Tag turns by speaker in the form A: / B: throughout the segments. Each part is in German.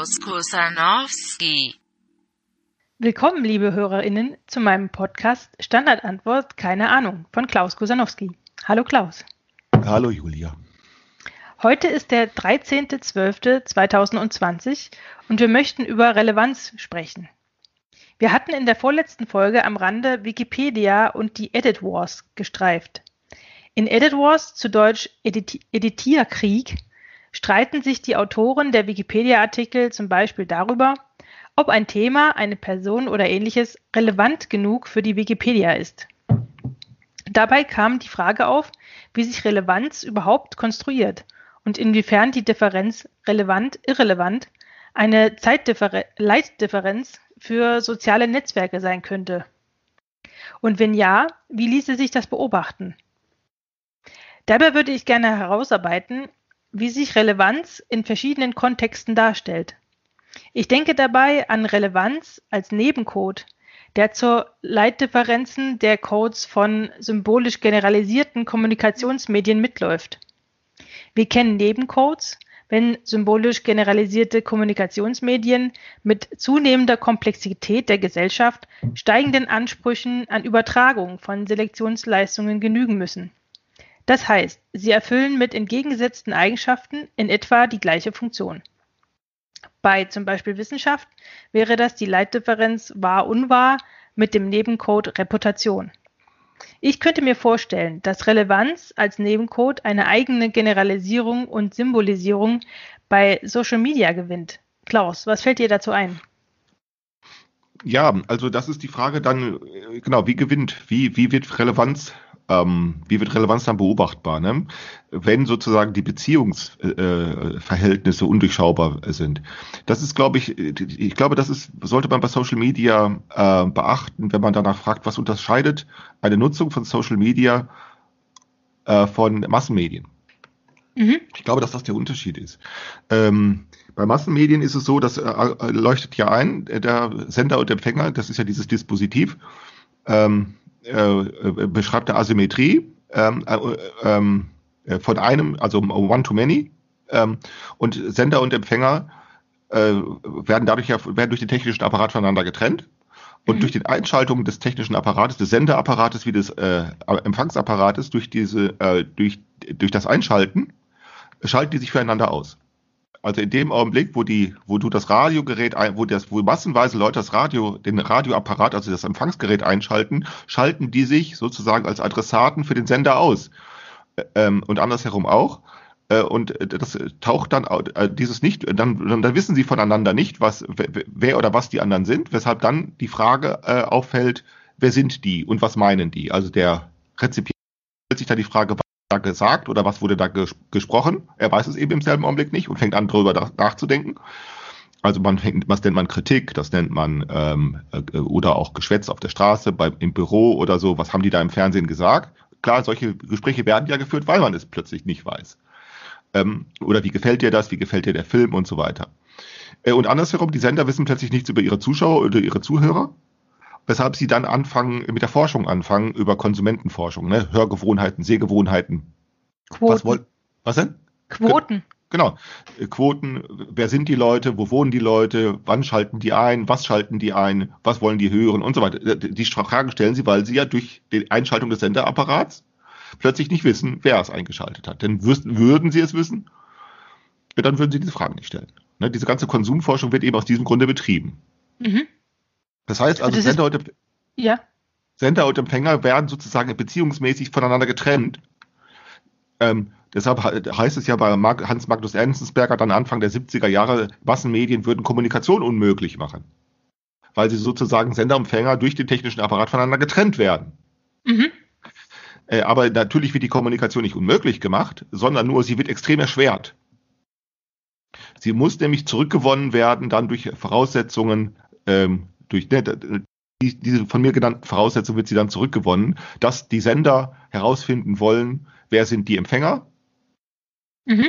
A: Klaus Kusanowski.
B: Willkommen, liebe HörerInnen, zu meinem Podcast Standardantwort Keine Ahnung von Klaus Kusanowski. Hallo Klaus.
C: Hallo Julia.
B: Heute ist der 13.12.2020 und wir möchten über Relevanz sprechen. Wir hatten in der vorletzten Folge am Rande Wikipedia und die Edit Wars gestreift. In Edit Wars, zu Deutsch Editi Editierkrieg, streiten sich die Autoren der Wikipedia-Artikel zum Beispiel darüber, ob ein Thema, eine Person oder ähnliches relevant genug für die Wikipedia ist. Dabei kam die Frage auf, wie sich Relevanz überhaupt konstruiert und inwiefern die Differenz relevant-irrelevant eine Zeitdiffer Leitdifferenz für soziale Netzwerke sein könnte? Und wenn ja, wie ließe sich das beobachten? Dabei würde ich gerne herausarbeiten, wie sich Relevanz in verschiedenen Kontexten darstellt. Ich denke dabei an Relevanz als Nebencode, der zur Leitdifferenzen der Codes von symbolisch generalisierten Kommunikationsmedien mitläuft. Wir kennen Nebencodes, wenn symbolisch generalisierte Kommunikationsmedien mit zunehmender Komplexität der Gesellschaft steigenden Ansprüchen an Übertragung von Selektionsleistungen genügen müssen. Das heißt, sie erfüllen mit entgegengesetzten Eigenschaften in etwa die gleiche Funktion. Bei zum Beispiel Wissenschaft wäre das die Leitdifferenz wahr-unwahr mit dem Nebencode Reputation. Ich könnte mir vorstellen, dass Relevanz als Nebencode eine eigene Generalisierung und Symbolisierung bei Social Media gewinnt. Klaus, was fällt dir dazu ein?
C: Ja, also das ist die Frage dann, äh, genau, wie gewinnt, wie, wie wird Relevanz ähm, wie wird Relevanz dann beobachtbar, ne? wenn sozusagen die Beziehungsverhältnisse äh, undurchschaubar sind. Das ist, glaube ich, ich glaube, das ist, sollte man bei Social Media äh, beachten, wenn man danach fragt, was unterscheidet eine Nutzung von Social Media äh, von Massenmedien. Mhm. Ich glaube, dass das der Unterschied ist. Ähm, bei Massenmedien ist es so, das äh, äh leuchtet ja ein, der Sender und Empfänger, das ist ja dieses Dispositiv. Ähm, äh, äh, beschreibt eine Asymmetrie ähm, äh, ähm, äh, von einem, also One-to-Many. Ähm, und Sender und Empfänger äh, werden dadurch ja werden durch den technischen Apparat voneinander getrennt. Und mhm. durch die Einschaltung des technischen Apparates, des Senderapparates wie des äh, Empfangsapparates, durch diese, äh, durch, durch das Einschalten, schalten die sich füreinander aus. Also in dem Augenblick, wo die, wo du das Radiogerät, ein, wo das, wo massenweise Leute das Radio, den Radioapparat, also das Empfangsgerät einschalten, schalten die sich sozusagen als Adressaten für den Sender aus. Ähm, und andersherum auch. Äh, und das taucht dann, äh, dieses nicht, dann, dann wissen sie voneinander nicht, was, wer oder was die anderen sind, weshalb dann die Frage äh, auffällt, wer sind die und was meinen die? Also der Rezipient stellt sich da die Frage, da gesagt oder was wurde da ges gesprochen. Er weiß es eben im selben Augenblick nicht und fängt an, darüber nachzudenken. Also man fängt, was nennt man Kritik, das nennt man ähm, äh, oder auch Geschwätz auf der Straße, beim, im Büro oder so, was haben die da im Fernsehen gesagt? Klar, solche Gespräche werden ja geführt, weil man es plötzlich nicht weiß. Ähm, oder wie gefällt dir das, wie gefällt dir der Film und so weiter. Äh, und andersherum, die Sender wissen plötzlich nichts über ihre Zuschauer oder ihre Zuhörer weshalb sie dann anfangen, mit der Forschung anfangen, über Konsumentenforschung, ne? Hörgewohnheiten, Sehgewohnheiten.
B: Quoten.
C: Was, wollt, was denn?
B: Quoten.
C: Genau. Quoten, wer sind die Leute, wo wohnen die Leute, wann schalten die ein, was schalten die ein, was wollen die hören und so weiter. Die Fragen stellen sie, weil sie ja durch die Einschaltung des Senderapparats plötzlich nicht wissen, wer es eingeschaltet hat. Denn würden sie es wissen, dann würden sie diese Fragen nicht stellen. Ne? Diese ganze Konsumforschung wird eben aus diesem Grunde betrieben. Mhm. Das heißt also, das Sender, und, ja. Sender und Empfänger werden sozusagen beziehungsmäßig voneinander getrennt. Ähm, deshalb heißt es ja bei Hans Magnus Ernstensberger dann Anfang der 70er Jahre, Massenmedien würden Kommunikation unmöglich machen. Weil sie sozusagen Sender und Empfänger durch den technischen Apparat voneinander getrennt werden. Mhm. Äh, aber natürlich wird die Kommunikation nicht unmöglich gemacht, sondern nur sie wird extrem erschwert. Sie muss nämlich zurückgewonnen werden, dann durch Voraussetzungen, ähm, durch ne, diese von mir genannten Voraussetzungen wird sie dann zurückgewonnen, dass die Sender herausfinden wollen, wer sind die Empfänger. Mhm.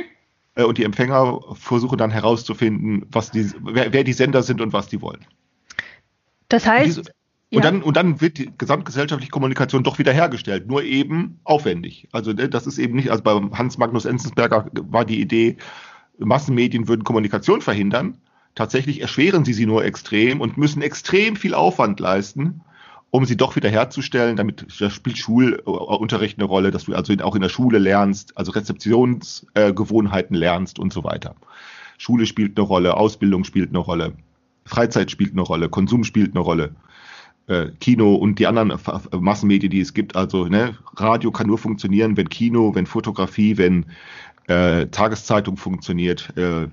C: Äh, und die Empfänger versuchen dann herauszufinden, was die, wer, wer, die Sender sind und was die wollen.
B: Das heißt, diese, Ja.
C: Und, dann, und dann wird die gesamtgesellschaftliche Kommunikation doch wieder hergestellt, nur eben aufwendig. Also ne, das ist eben nicht, also bei Hans Magnus Enzensberger war die Idee, Massenmedien würden Kommunikation verhindern. Tatsächlich erschweren sie sie nur extrem und müssen extrem viel Aufwand leisten, um sie doch wieder herzustellen. Damit da spielt Schulunterricht eine Rolle, dass du also auch in der Schule lernst, also Rezeptionsgewohnheiten lernst und so weiter. Schule spielt eine Rolle, Ausbildung spielt eine Rolle, Freizeit spielt eine Rolle, Konsum spielt eine Rolle. äh, Kino und die anderen Massenmedien, die es gibt. Also ne, Radio kann nur funktionieren, wenn Kino, wenn Fotografie, wenn äh, Tageszeitung funktioniert. Äh,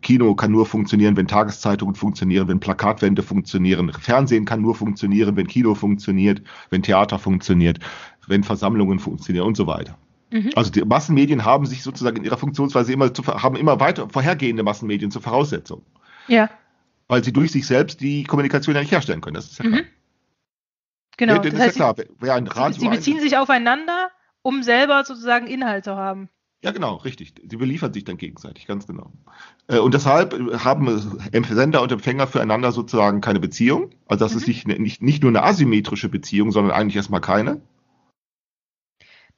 C: Kino kann nur funktionieren, wenn Tageszeitungen funktionieren, wenn Plakatwände funktionieren. Fernsehen kann nur funktionieren, wenn Kino funktioniert, wenn Theater funktioniert, wenn Versammlungen funktionieren und so weiter.
B: Mhm.
C: Also die Massenmedien haben sich sozusagen in ihrer Funktionsweise immer zu, haben immer weiter vorhergehende Massenmedien zur Voraussetzung,
B: Ja,
C: weil sie durch sich selbst die Kommunikation ja nicht herstellen können. Das ist ja klar.
B: Mhm. genau.
C: Ja,
B: Das
C: das
B: heißt,
C: ist ja klar.
B: Sie, sie beziehen sich aufeinander, um selber sozusagen Inhalt zu haben.
C: Ja, genau, richtig. Sie beliefern sich dann gegenseitig, ganz genau. Äh, Und deshalb haben äh, Sender und Empfänger füreinander sozusagen keine Beziehung. Also das ist nicht, nicht, nicht nur eine asymmetrische Beziehung, sondern eigentlich erstmal keine.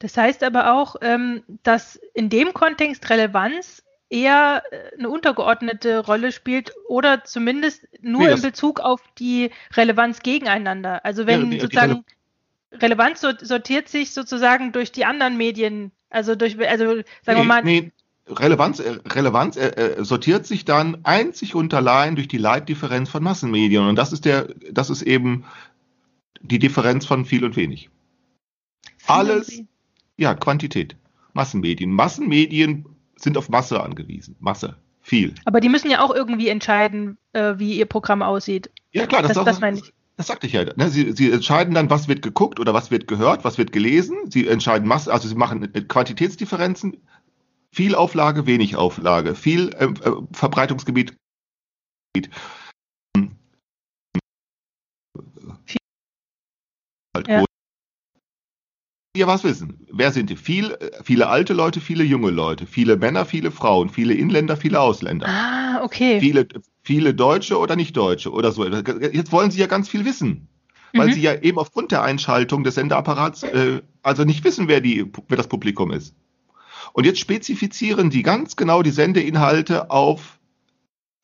B: Das heißt aber auch, ähm, dass in dem Kontext Relevanz eher äh, eine untergeordnete Rolle spielt oder zumindest nur
C: Nee,
B: in Bezug auf die Relevanz gegeneinander. Also wenn
C: Ja, die- die
B: sozusagen Relevanz sort- sortiert sich sozusagen durch die anderen Medien, also durch, also sagen wir
C: nee,
B: mal,
C: nee, Relevanz, äh, Relevanz äh, äh, sortiert sich dann einzig und allein durch die Leitdifferenz von Massenmedien. Und das ist der, das ist eben die Differenz von viel und wenig. Alles, ja, Quantität. Massenmedien. Massenmedien sind auf Masse angewiesen. Masse. Viel.
B: aber die müssen ja auch irgendwie entscheiden, äh, wie ihr Programm aussieht.
C: Ja, klar, das,
B: Das- das meine ich.
C: Das sagte ich ja. Ne? Sie, sie entscheiden dann, was wird geguckt oder was wird gehört, was wird gelesen. Sie entscheiden Masse, also sie machen äh, Quantitätsdifferenzen. Viel Auflage, wenig Auflage. Viel ähm, äh, Verbreitungsgebiet. Halt
B: Ja.
C: groß. Ihr was wissen. Wer sind die? Viel, viele alte Leute, viele junge Leute, viele Männer, viele Frauen, viele Inländer, viele Ausländer
B: Ah, okay.
C: viele, viele Deutsche oder nicht Deutsche oder so. Jetzt wollen sie ja ganz viel wissen, weil
B: Mhm.
C: sie ja eben aufgrund der Einschaltung des Sendeapparats äh, also nicht wissen, wer, die, wer das Publikum ist. Und jetzt spezifizieren die ganz genau die Sendeinhalte auf,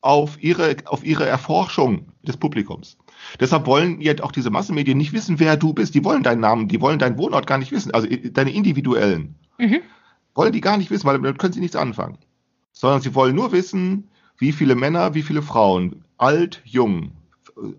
C: auf, ihre, auf ihre Erforschung des Publikums. Deshalb wollen jetzt auch diese Massenmedien nicht wissen, wer du bist. Die wollen deinen Namen, die wollen deinen Wohnort gar nicht wissen. Also äh, deine individuellen
B: Mhm.
C: wollen die gar nicht wissen, weil damit können sie nichts anfangen. Sondern sie wollen nur wissen, wie viele Männer, wie viele Frauen, alt, jung,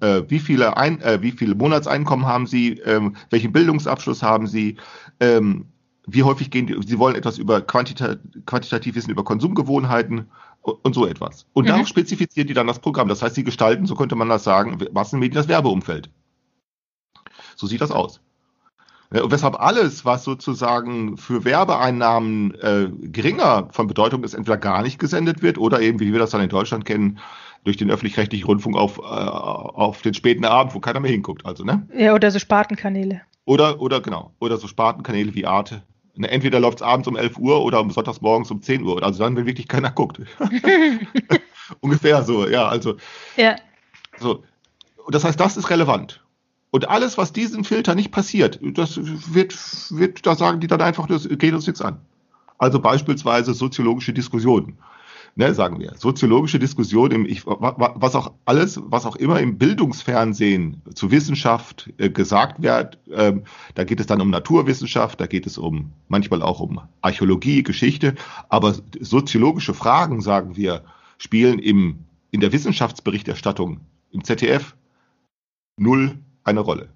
C: äh, wie, viele Ein äh, wie viele Monatseinkommen haben sie, ähm, welchen Bildungsabschluss haben sie, ähm, wie häufig gehen die, sie wollen etwas über Quantita quantitativ wissen, über Konsumgewohnheiten und, so etwas. Und
B: Mhm.
C: darauf spezifizieren die dann das Programm. Das heißt, sie gestalten, so könnte man das sagen, Massenmedien das Werbeumfeld. So sieht das aus. Und weshalb alles, was sozusagen für Werbeeinnahmen äh, geringer von Bedeutung ist, entweder gar nicht gesendet wird oder eben, wie wir das dann in Deutschland kennen, durch den öffentlich-rechtlichen Rundfunk auf, äh, auf den späten Abend, wo keiner mehr hinguckt. Also, ne?
B: Ja, oder so Spartenkanäle.
C: Oder, oder genau, oder so Spartenkanäle wie Arte. Ne, entweder läuft es abends um 11 Uhr oder um sonntags morgens um 10 Uhr. Also dann, wenn wirklich keiner guckt. Ungefähr so, ja. Also
B: Ja,
C: so. Und das heißt, das ist relevant. Und alles, was diesem Filter nicht passiert, das wird, wird, da sagen die dann einfach, das geht uns nichts an. Also beispielsweise soziologische Diskussionen. Ne, sagen wir. Soziologische Diskussionen, im, ich, wa- wa- was auch alles, was auch immer im Bildungsfernsehen zu Wissenschaft äh, gesagt wird, ähm, da geht es dann um Naturwissenschaft, da geht es um manchmal auch um Archäologie, Geschichte, aber soziologische Fragen, sagen wir, spielen im, in der Wissenschaftsberichterstattung im ZDF null eine Rolle.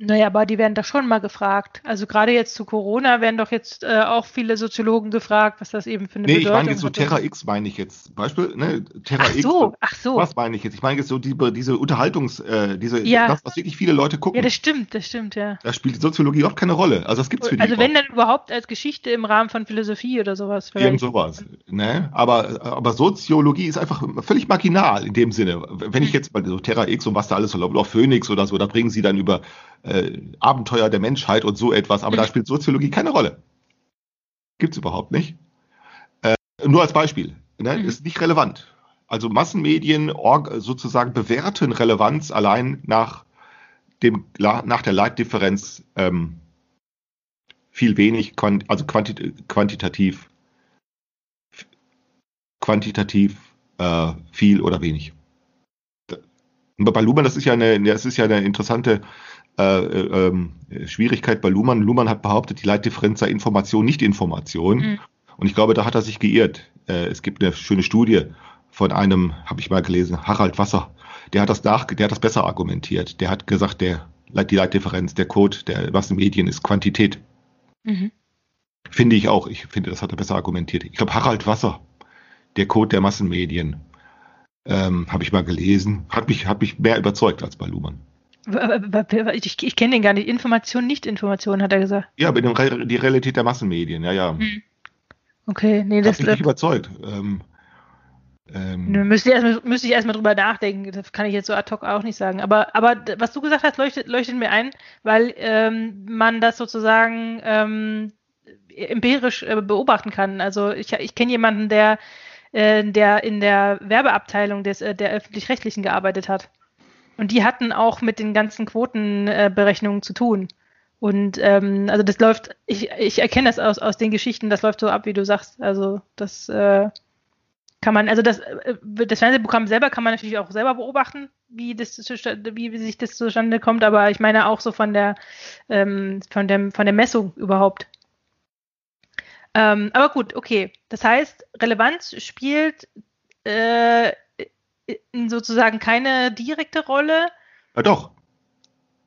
B: Naja, aber die werden doch schon mal gefragt. Also gerade jetzt zu Corona werden doch jetzt äh, auch viele Soziologen gefragt, was das eben für eine
C: Nee, ich
B: Bedeutung
C: meine jetzt so
B: hat.
C: Terra X meine ich jetzt. Beispiel, ne, Terra
B: Ach
C: X.
B: so, ach so.
C: Was meine ich jetzt? Ich meine jetzt so die, diese Unterhaltungs, äh, diese,
B: Ja.
C: das, was wirklich viele Leute gucken.
B: Ja, das stimmt, das stimmt, ja.
C: da spielt die Soziologie überhaupt keine Rolle. Also das gibt's für die
B: Also wenn
C: überhaupt.
B: dann überhaupt als Geschichte im Rahmen von Philosophie oder sowas.
C: Irgend
B: vielleicht.
C: sowas. Ne? Aber, aber Soziologie ist einfach völlig marginal in dem Sinne. Wenn ich
B: Hm.
C: jetzt mal so Terra X und was da alles so läuft, auch Phoenix oder so, da bringen sie dann über äh, Abenteuer der Menschheit und so etwas, aber da
B: Mhm.
C: spielt Soziologie keine Rolle. Gibt's überhaupt nicht. Äh, nur als Beispiel. Ne?
B: Mhm.
C: Ist nicht relevant. Also Massenmedien sozusagen bewerten Relevanz allein nach, dem, nach der Leitdifferenz ähm, viel wenig, also quanti quantitativ, quantitativ äh, viel oder wenig. Bei Luhmann, das ist ja eine, das ist ja eine interessante äh, äh, Schwierigkeit bei Luhmann. Luhmann hat behauptet, die Leitdifferenz sei Information, nicht Information. Mhm. Und ich glaube, da hat er sich geirrt. Äh, es gibt eine schöne Studie von einem, habe ich mal gelesen, Harald Wasser. Der hat das nach, der hat das besser argumentiert. Der hat gesagt, der, die Leitdifferenz, der Code der Massenmedien ist Quantität. Mhm. Finde ich auch. Ich finde, das hat er besser argumentiert. Ich glaube, Harald Wasser, der Code der Massenmedien, ähm, habe ich mal gelesen, hat mich, hat mich mehr überzeugt als bei Luhmann.
B: Ich, ich kenne den gar nicht. Information, nicht Information, hat er gesagt.
C: Ja, dem, die Realität der Massenmedien, ja, ja. Hm.
B: Okay, nee, das
C: mich nicht überzeugt. Ähm,
B: ähm, müsste, ich erst, müsste ich erstmal drüber nachdenken. Das kann ich jetzt so ad hoc auch nicht sagen. Aber, aber was du gesagt hast, leuchtet, leuchtet mir ein, weil ähm, man das sozusagen ähm, empirisch äh, beobachten kann. Also ich, ich kenne jemanden, der, äh, der in der Werbeabteilung des, äh, der öffentlich-rechtlichen gearbeitet hat. Und die hatten auch mit den ganzen Quotenberechnungen zu tun. Und ähm, also das läuft, ich, ich erkenne das aus, aus den Geschichten, das läuft so ab, wie du sagst. Also das äh, kann man, also das, äh, das Fernsehprogramm selber kann man natürlich auch selber beobachten, wie, das, wie sich das zustande kommt, aber ich meine auch so von der, ähm, von dem, von der Messung überhaupt. Ähm, aber gut, okay. Das heißt, Relevanz spielt äh, sozusagen keine direkte Rolle.
C: Ja, doch.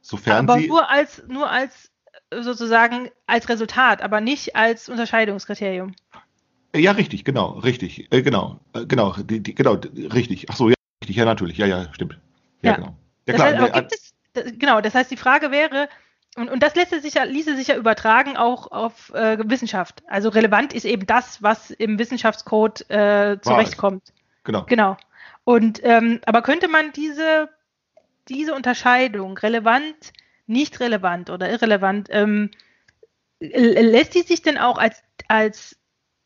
C: Sofern
B: aber
C: sie.
B: Nur als, nur als sozusagen als Resultat, aber nicht als Unterscheidungskriterium.
C: Ja, richtig, genau, richtig, äh, genau, äh, genau, die, die, genau, richtig. Ach so, ja, richtig, ja, natürlich, ja, ja, stimmt. Ja,
B: ja. genau. Ja, klar, heißt, ne, es, das, genau, das heißt, die Frage wäre, und, und das lässt sich ja, ließe sich ja übertragen auch auf äh, Wissenschaft. Also relevant ist eben das, was im Wissenschaftscode äh, zurechtkommt.
C: Genau.
B: Genau. Und ähm, aber könnte man diese, diese Unterscheidung, relevant, nicht relevant oder irrelevant, ähm, lässt die sich denn auch als, als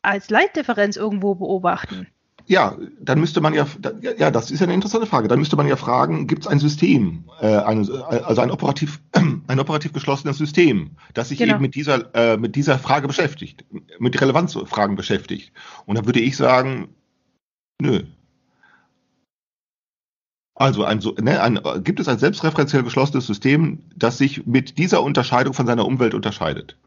B: als Leitdifferenz irgendwo beobachten?
C: Ja, dann müsste man ja, ja, das ist ja eine interessante Frage. Dann müsste man ja fragen, gibt es ein System, äh, ein, also ein operativ, ein operativ geschlossenes System, das sich genau. eben mit dieser, äh, mit dieser Frage beschäftigt, mit Relevanzfragen beschäftigt. Und da würde ich sagen, nö. Also ein, ne, ein, gibt es ein selbstreferenziell geschlossenes System, das sich mit dieser Unterscheidung von seiner Umwelt unterscheidet?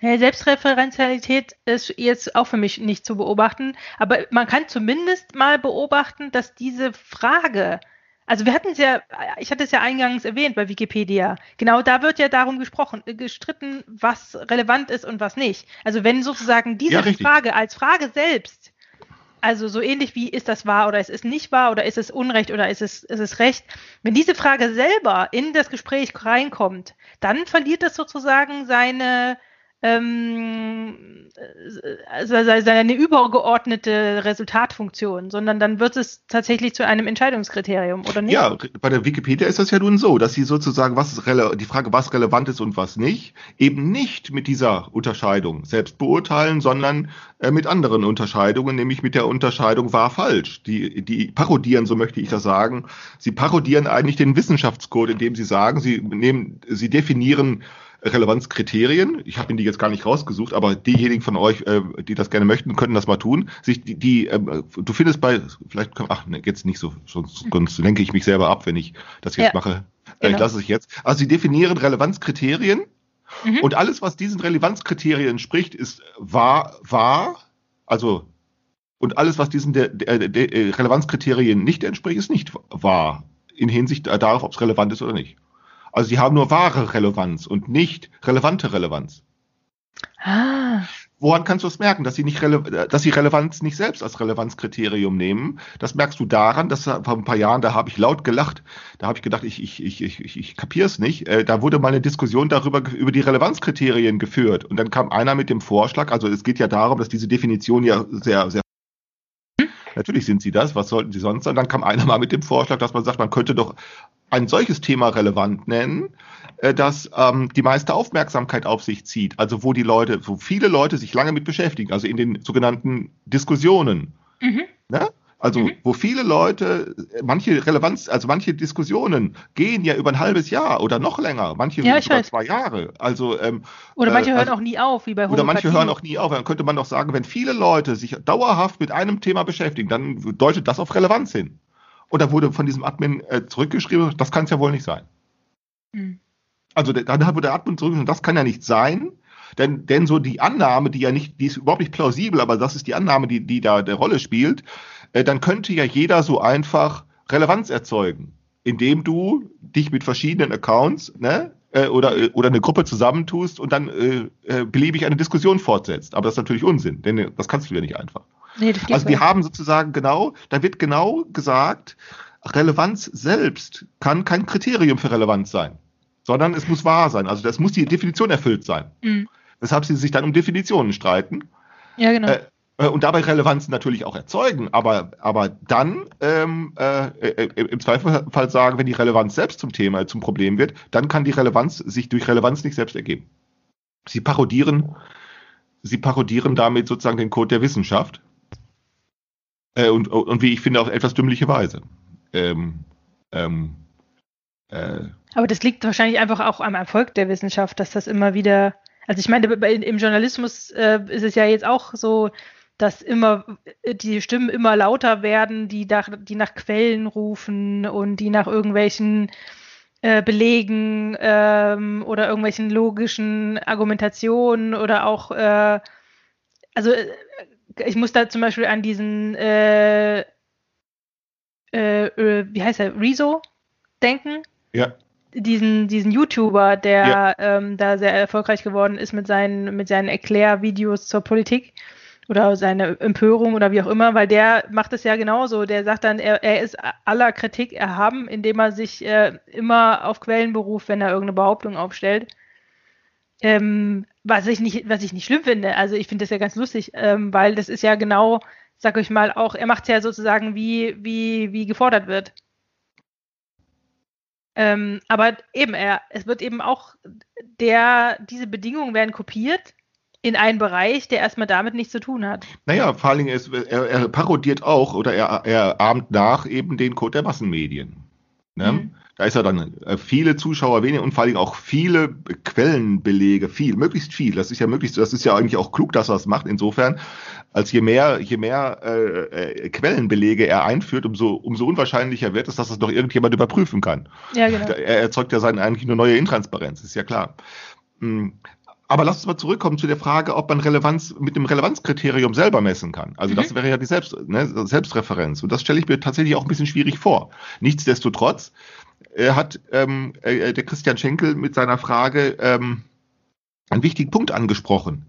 B: Selbstreferenzialität ist jetzt auch für mich nicht zu beobachten, aber man kann zumindest mal beobachten, dass diese Frage, also wir hatten es ja, ich hatte es ja eingangs erwähnt bei Wikipedia, genau da wird ja darum gesprochen, äh, gestritten, was relevant ist und was nicht. Also wenn sozusagen diese ja, Frage als Frage selbst, also so ähnlich wie ist das wahr oder ist es nicht wahr oder ist es Unrecht oder ist es, ist es Recht, wenn diese Frage selber in das Gespräch reinkommt, dann verliert das sozusagen seine ähm, also seine übergeordnete Resultatfunktion, sondern dann wird es tatsächlich zu einem Entscheidungskriterium, oder nicht?
C: Ja, bei der Wikipedia ist das ja nun so, dass sie sozusagen, was die Frage, was relevant ist und was nicht, eben nicht mit dieser Unterscheidung selbst beurteilen, sondern äh, mit anderen Unterscheidungen, nämlich mit der Unterscheidung war falsch. Die, die parodieren, so möchte ich das sagen. Sie parodieren eigentlich den Wissenschaftscode, indem sie sagen, sie nehmen, sie definieren Relevanzkriterien. Ich habe Ihnen die jetzt gar nicht rausgesucht, aber diejenigen von euch, äh, die das gerne möchten, können das mal tun. Sich die, die äh, du findest bei, vielleicht, ach, ne, jetzt nicht so, sonst, sonst lenke ich mich selber ab, wenn ich das jetzt ja, mache. Äh, genau. Ich lasse es jetzt. Also sie definieren Relevanzkriterien mhm. und alles, was diesen Relevanzkriterien entspricht, ist wahr, wahr, also und alles, was diesen de, de, de, Relevanzkriterien nicht entspricht, ist nicht wahr in Hinsicht darauf, ob es relevant ist oder nicht. Also sie haben nur wahre Relevanz und nicht relevante Relevanz.
B: Ah.
C: Woran kannst du es merken, dass sie, nicht dass sie Relevanz nicht selbst als Relevanzkriterium nehmen? Das merkst du daran, dass vor ein paar Jahren, da habe ich laut gelacht, da habe ich gedacht, ich, ich, ich, ich, ich, kapiere es nicht. Äh, da wurde mal eine Diskussion darüber, über die Relevanzkriterien geführt. Und dann kam einer mit dem Vorschlag, also es geht ja darum, dass diese Definition ja sehr, sehr Natürlich sind sie das, was sollten sie sonst sein? Dann kam einer mal mit dem Vorschlag, dass man sagt, man könnte doch ein solches Thema relevant nennen, äh, das ähm, die meiste Aufmerksamkeit auf sich zieht. Also wo die Leute, wo viele Leute sich lange mit beschäftigen, also in den sogenannten Diskussionen. Mhm. Ne? Also,
B: Mhm.
C: wo viele Leute, manche Relevanz, also manche Diskussionen gehen ja über ein halbes Jahr oder noch länger, manche
B: Ja,
C: über
B: weiß.
C: zwei Jahre. Also, ähm,
B: Oder
C: Äh,
B: manche hören
C: also-
B: auch nie auf, wie bei
C: oder manche
B: Homöopathie.
C: hören auch nie auf. Dann könnte man doch sagen, wenn viele Leute sich dauerhaft mit einem Thema beschäftigen, dann deutet das auf Relevanz hin. Und da wurde von diesem Admin äh, zurückgeschrieben, das kann es ja wohl nicht sein.
B: Mhm.
C: Also dann wurde der Admin zurückgeschrieben, das kann ja nicht sein. Denn, denn so die Annahme, die ja nicht, die ist überhaupt nicht plausibel, aber das ist die Annahme, die, die da der Rolle spielt, äh, dann könnte ja jeder so einfach Relevanz erzeugen, indem du dich mit verschiedenen Accounts ne, äh, oder, äh, oder eine Gruppe zusammentust und dann äh, äh, beliebig eine Diskussion fortsetzt. Aber das ist natürlich Unsinn, denn äh, das kannst du ja nicht einfach.
B: Nee,
C: Also die
B: nicht.
C: haben sozusagen genau, da wird genau gesagt, Relevanz selbst kann kein Kriterium für Relevanz sein, sondern es muss wahr sein. Also das muss die Definition erfüllt sein.
B: Mhm.
C: Weshalb sie sich dann um Definitionen streiten
B: Ja, genau.
C: äh, äh, und dabei Relevanz natürlich auch erzeugen, aber, aber dann ähm, äh, äh, im Zweifelsfall sagen, wenn die Relevanz selbst zum Thema, zum Problem wird, dann kann die Relevanz sich durch Relevanz nicht selbst ergeben. Sie parodieren, sie parodieren damit sozusagen den Code der Wissenschaft äh, und, und wie ich finde auf etwas dümmliche Weise. Ähm, ähm, äh,
B: Aber das liegt wahrscheinlich einfach auch am Erfolg der Wissenschaft, dass das immer wieder, also ich meine, im Journalismus äh, ist es ja jetzt auch so, dass immer äh, die Stimmen immer lauter werden, die nach, die nach Quellen rufen und die nach irgendwelchen äh, Belegen ähm, oder irgendwelchen logischen Argumentationen oder auch, äh, also äh, ich muss da zum Beispiel an diesen, äh, äh, wie heißt er, Rezo denken?
C: Ja,
B: diesen, diesen YouTuber, der ähm, da sehr erfolgreich geworden ist mit seinen, mit seinen Erklärvideos zur Politik oder seine Empörung oder wie auch immer, weil der macht es ja genauso. Der sagt dann, er, er ist aller Kritik erhaben, indem er sich äh, immer auf Quellen beruft, wenn er irgendeine Behauptung aufstellt. Ähm, was ich nicht, was ich nicht schlimm finde. Also ich finde das ja ganz lustig, ähm, weil das ist ja genau, sag ich mal, auch, er macht es ja sozusagen wie, wie, wie gefordert wird. Ähm, aber eben, er, es wird eben auch der, diese Bedingungen werden kopiert in einen Bereich, der erstmal damit nichts zu tun hat.
C: Naja, vor allen Dingen, ist, er, er parodiert auch oder er, er ahmt nach eben den Code der Massenmedien. Ne?
B: Mhm.
C: Da ist ja dann äh, viele Zuschauer weniger und vor allen Dingen auch viele Quellenbelege, viel, möglichst viel. Das ist ja möglichst, das ist ja eigentlich auch klug, dass er das macht. Insofern, als je mehr, je mehr äh, äh, Quellenbelege er einführt, umso, umso unwahrscheinlicher wird es, dass das noch irgendjemand überprüfen kann.
B: Ja, genau.
C: Er erzeugt ja seine eigentlich eine neue Intransparenz, ist ja klar. Aber lass uns mal zurückkommen zu der Frage, ob man Relevanz mit dem Relevanzkriterium selber messen kann. Also das
B: Mhm.
C: wäre ja die Selbst, ne, Selbstreferenz. Und das stelle ich mir tatsächlich auch ein bisschen schwierig vor. Nichtsdestotrotz äh, hat ähm, äh, der Christian Schenkel mit seiner Frage ähm, einen wichtigen Punkt angesprochen.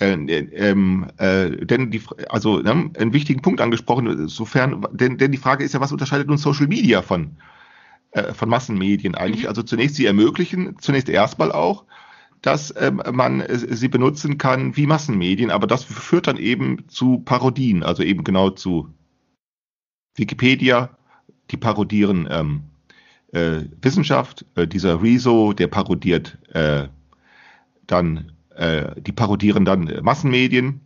C: Äh, ähm, äh, denn die, also ne, einen wichtigen Punkt angesprochen, sofern, denn, denn die Frage ist ja, was unterscheidet uns Social Media von, äh, von Massenmedien eigentlich?
B: Mhm.
C: Also zunächst sie ermöglichen, zunächst erstmal auch, dass ähm, man äh, sie benutzen kann wie Massenmedien, aber das führt dann eben zu Parodien, also eben genau zu Wikipedia, die parodieren ähm, äh, Wissenschaft, äh, dieser Rezo, der parodiert äh, dann, äh, die parodieren dann Massenmedien,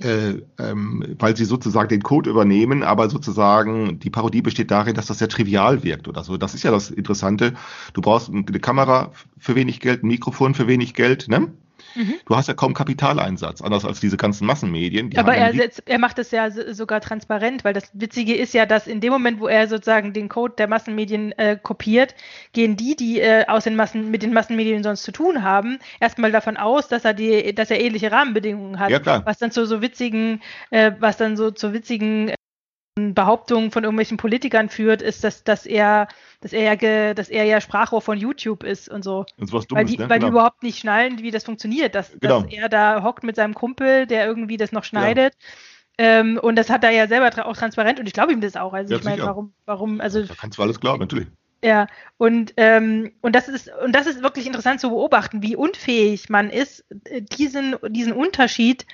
C: äh, ähm, weil sie sozusagen den Code übernehmen, aber sozusagen die Parodie besteht darin, dass das sehr trivial wirkt oder so. Das ist ja das Interessante. Du brauchst eine Kamera für wenig Geld, ein Mikrofon für wenig Geld, ne?
B: Mhm.
C: Du hast ja kaum Kapitaleinsatz, anders als diese ganzen Massenmedien. Die
B: Aber er, setzt, er macht es ja so- sogar transparent, weil das Witzige ist ja, dass in dem Moment, wo er sozusagen den Code der Massenmedien äh, kopiert, gehen die, die äh, aus den Massen, mit den Massenmedien sonst zu tun haben, erstmal davon aus, dass er die, dass er ähnliche Rahmenbedingungen hat.
C: Ja, klar.
B: Was dann zu so witzigen, äh, was dann so zu witzigen äh, Behauptungen von irgendwelchen Politikern führt, ist, dass, dass er, dass er ja, ge, dass er ja Sprachrohr von YouTube ist und so.
C: und sowas
B: Weil
C: Dummes,
B: die,
C: ne?
B: weil die
C: Genau.
B: überhaupt nicht schnallen, wie das funktioniert, dass,
C: Genau.
B: dass er da hockt mit seinem Kumpel, der irgendwie das noch schneidet. Ähm, und das hat er ja selber tra auch transparent und ich glaube ihm das auch. Also
C: Ja,
B: ich meine, warum, warum, also
C: Da kannst du alles glauben, natürlich.
B: ja, und, ähm, und das ist, und das ist wirklich interessant zu beobachten, wie unfähig man ist, diesen, diesen Unterschied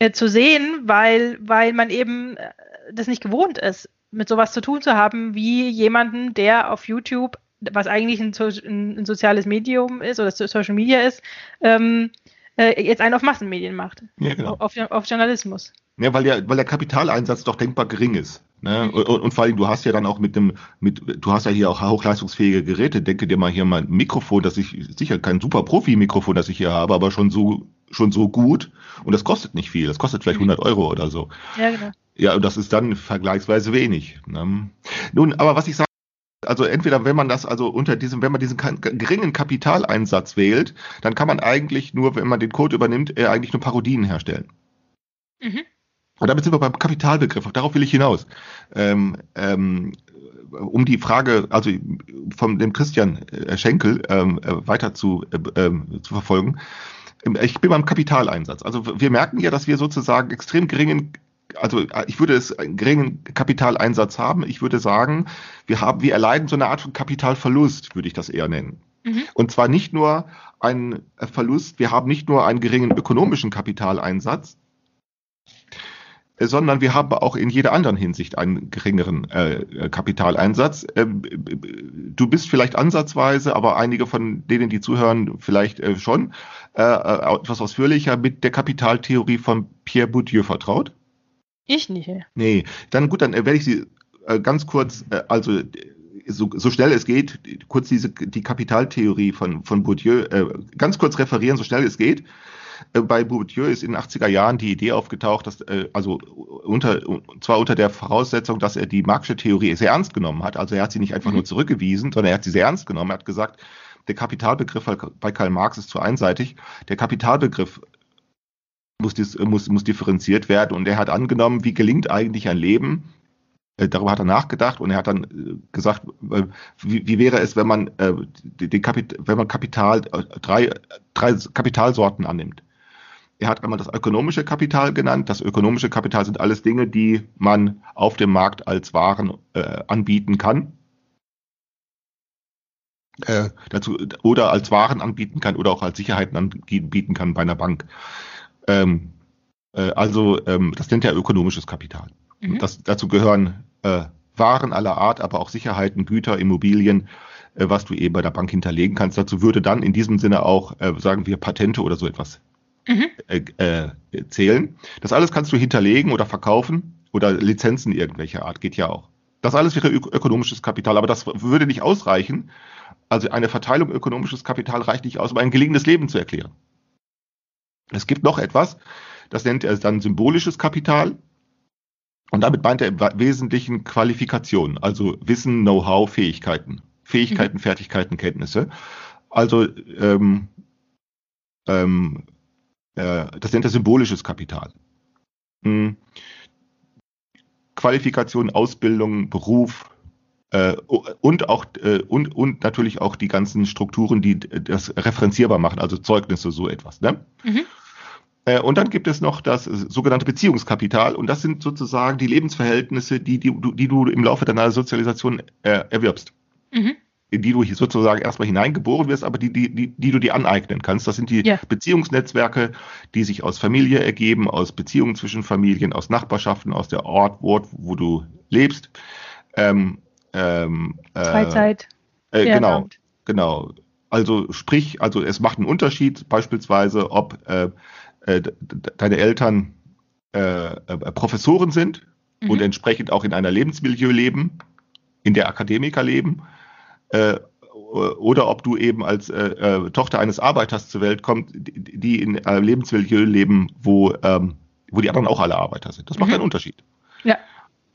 B: äh, zu sehen, weil, weil man eben äh, das nicht gewohnt ist, mit sowas zu tun zu haben, wie jemanden, der auf YouTube, was eigentlich ein, so ein, soziales Medium ist oder so- Social Media ist, ähm, äh, jetzt einen auf Massenmedien macht,
C: Ja, genau.
B: auf, auf Journalismus.
C: Ja, weil der, weil der Kapitaleinsatz doch denkbar gering ist. Ne? Und, und vor allem, du hast ja dann auch mit dem, mit, du hast ja hier auch hochleistungsfähige Geräte. Denke dir mal hier mal ein Mikrofon, das ich, sicher kein super Profi-Mikrofon, das ich hier habe, aber schon so, schon so gut. Und das kostet nicht viel. Das kostet vielleicht 100 Euro oder so.
B: Ja, genau.
C: Ja, und das ist dann vergleichsweise wenig. Ne? Nun, aber was ich sage, also entweder wenn man das also unter diesem, wenn man diesen geringen Kapitaleinsatz wählt, dann kann man eigentlich nur, wenn man den Code übernimmt, äh, eigentlich nur Parodien herstellen.
B: Mhm.
C: Und damit sind wir beim Kapitalbegriff. Auch darauf will ich hinaus. Ähm, ähm, um die Frage, also von dem Christian äh, Schenkel ähm, äh, weiter zu, äh, ähm, zu verfolgen. Ähm, Ich bin beim Kapitaleinsatz. Also wir merken ja, dass wir sozusagen extrem geringen, also äh, ich würde es einen geringen Kapitaleinsatz haben. Ich würde sagen, wir haben, wir erleiden so eine Art von Kapitalverlust, würde ich das eher nennen.
B: Mhm.
C: Und zwar nicht nur einen Verlust, wir haben nicht nur einen geringen ökonomischen Kapitaleinsatz, äh, sondern wir haben auch in jeder anderen Hinsicht einen geringeren äh, Kapitaleinsatz. Ähm, b- du bist vielleicht ansatzweise, aber einige von denen, die zuhören, vielleicht äh, schon äh, äh, etwas ausführlicher mit der Kapitaltheorie von Pierre Bourdieu vertraut.
B: Ich nicht.
C: Nee, dann gut, dann äh, werde ich sie äh, ganz kurz, äh, also so, so schnell es geht, kurz diese die Kapitaltheorie von, von Bourdieu äh, ganz kurz referieren, so schnell es geht. Äh, Bei Bourdieu ist in den 80er Jahren die Idee aufgetaucht, dass äh, also unter zwar unter der Voraussetzung, dass er die Marxische Theorie sehr ernst genommen hat, also er hat sie nicht einfach
B: Mhm.
C: nur zurückgewiesen, sondern er hat sie sehr ernst genommen. Er hat gesagt, der Kapitalbegriff bei Karl Marx ist zu einseitig. Der Kapitalbegriff muss, dis, muss, muss differenziert werden. Und er hat angenommen, wie gelingt eigentlich ein Leben? Äh, Darüber hat er nachgedacht und er hat dann äh, gesagt, äh, wie, wie wäre es, wenn man, äh, die, Kapit wenn man Kapital, äh, drei, drei Kapitalsorten annimmt. Er hat einmal das ökonomische Kapital genannt. Das ökonomische Kapital sind alles Dinge, die man auf dem Markt als Waren äh, anbieten kann. Äh, dazu, oder als Waren anbieten kann oder auch als Sicherheiten anbieten kann bei einer Bank. Ähm, äh, also ähm, das nennt er ökonomisches Kapital.
B: Mhm.
C: Das, dazu gehören äh, Waren aller Art, aber auch Sicherheiten, Güter, Immobilien, äh, was du eben bei der Bank hinterlegen kannst. Dazu würde dann in diesem Sinne auch, äh, sagen wir, Patente oder so etwas
B: Mhm.
C: äh, äh, zählen. Das alles kannst du hinterlegen oder verkaufen oder Lizenzen irgendwelcher Art, geht ja auch. Das alles wäre ök ökonomisches Kapital, aber das würde nicht ausreichen. Also eine Verteilung ökonomisches Kapital reicht nicht aus, um ein gelingendes Leben zu erklären. Es gibt noch etwas, das nennt er dann symbolisches Kapital. Und damit meint er im Wesentlichen Qualifikationen, also Wissen, Know-how, Fähigkeiten. Fähigkeiten, Fertigkeiten, Kenntnisse. Also ähm, ähm, äh, das nennt er symbolisches Kapital. Hm. Qualifikation, Ausbildung, Beruf äh, und auch äh, und, und natürlich auch die ganzen Strukturen, die das referenzierbar machen, also Zeugnisse, so etwas. Ne?
B: Mhm.
C: Äh, Und dann gibt es noch das sogenannte Beziehungskapital und das sind sozusagen die Lebensverhältnisse, die, die, du- die du im Laufe deiner Sozialisation äh, erwirbst
B: Mhm.
C: in die du hier sozusagen erstmal hineingeboren wirst, aber die, die, die, die du dir aneignen kannst. Das sind die
B: Ja.
C: Beziehungsnetzwerke, die sich aus Familie ergeben, aus Beziehungen zwischen Familien, aus Nachbarschaften, aus der Ort, wo, wo du lebst. Ähm, ähm, äh,
B: Freizeit.
C: Äh, genau, genau. Also sprich, also es macht einen Unterschied, beispielsweise, ob äh, äh, deine Eltern äh, Professoren sind
B: Mhm.
C: und entsprechend auch in einer Lebensmilieu leben, in der Akademiker leben, oder ob du eben als Tochter eines Arbeiters zur Welt kommst, die, die in einem Lebensmilieu leben, wo, ähm, wo die anderen auch alle Arbeiter sind. Das macht
B: Mhm.
C: einen Unterschied.
B: Ja.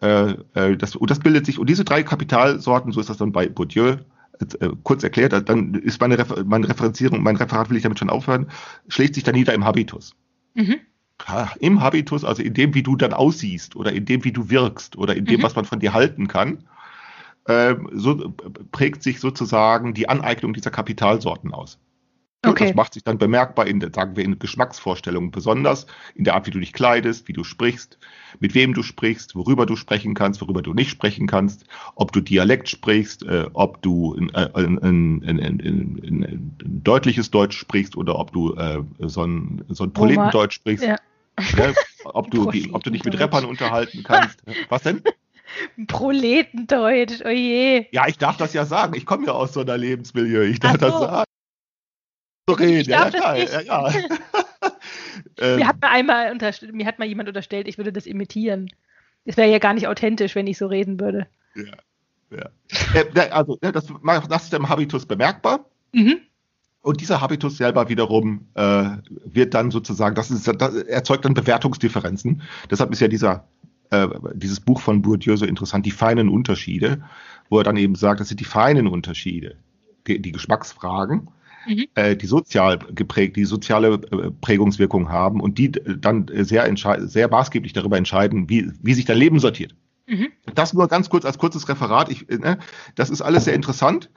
C: Äh, äh, das, und das bildet sich, und diese drei Kapitalsorten, so ist das dann bei Bourdieu, äh, kurz erklärt, dann ist meine, Refer meine Referenzierung, mein Referat will ich damit schon aufhören, schlägt sich dann nieder im Habitus.
B: Mhm.
C: Ha, Im Habitus, also in dem, wie du dann aussiehst oder in dem, wie du wirkst oder in dem,
B: Mhm.
C: was man von dir halten kann, ähm, so prägt sich sozusagen die Aneignung dieser Kapitalsorten aus.
B: Okay.
C: Das macht sich dann bemerkbar in, sagen wir, in Geschmacksvorstellungen, besonders in der Art, wie du dich kleidest, wie du sprichst, mit wem du sprichst, worüber du sprechen kannst, worüber du nicht sprechen kannst, ob du Dialekt sprichst, äh, ob du ein, äh, ein, ein, ein, deutliches Deutsch sprichst oder ob du äh, so ein, so ein Proletendeutsch sprichst,
B: Ja.
C: ne? ob, du, die, ob du dich mit. Rappern unterhalten kannst. Was denn?
B: Proletendeutsch, oh je.
C: Ja, ich darf das ja sagen. Ich komme ja aus so einer Lebensmilieu. Ich darf
B: so.
C: das sagen. So reden. Ja,
B: das
C: ja, ja, ja. Ähm,
B: Mir hat mal einmal mir hat mal jemand unterstellt, ich würde das imitieren. Es wäre ja gar nicht authentisch, wenn ich so reden würde.
C: ja. Äh, ne, also, das, das ist im Habitus bemerkbar.
B: Mhm.
C: Und dieser Habitus selber wiederum äh, wird dann sozusagen, das, ist, das erzeugt dann Bewertungsdifferenzen. Deshalb ist ja dieser, äh, dieses Buch von Bourdieu so interessant, die feinen Unterschiede, wo er dann eben sagt, das sind die feinen Unterschiede, die, die Geschmacksfragen,
B: Mhm.
C: äh, die sozial geprägt, die soziale äh, Prägungswirkung haben und die äh, dann äh, sehr, sehr maßgeblich darüber entscheiden, wie, wie sich dein Leben sortiert.
B: Mhm.
C: Das nur ganz kurz als kurzes Referat. Ich, ne, das ist alles sehr interessant.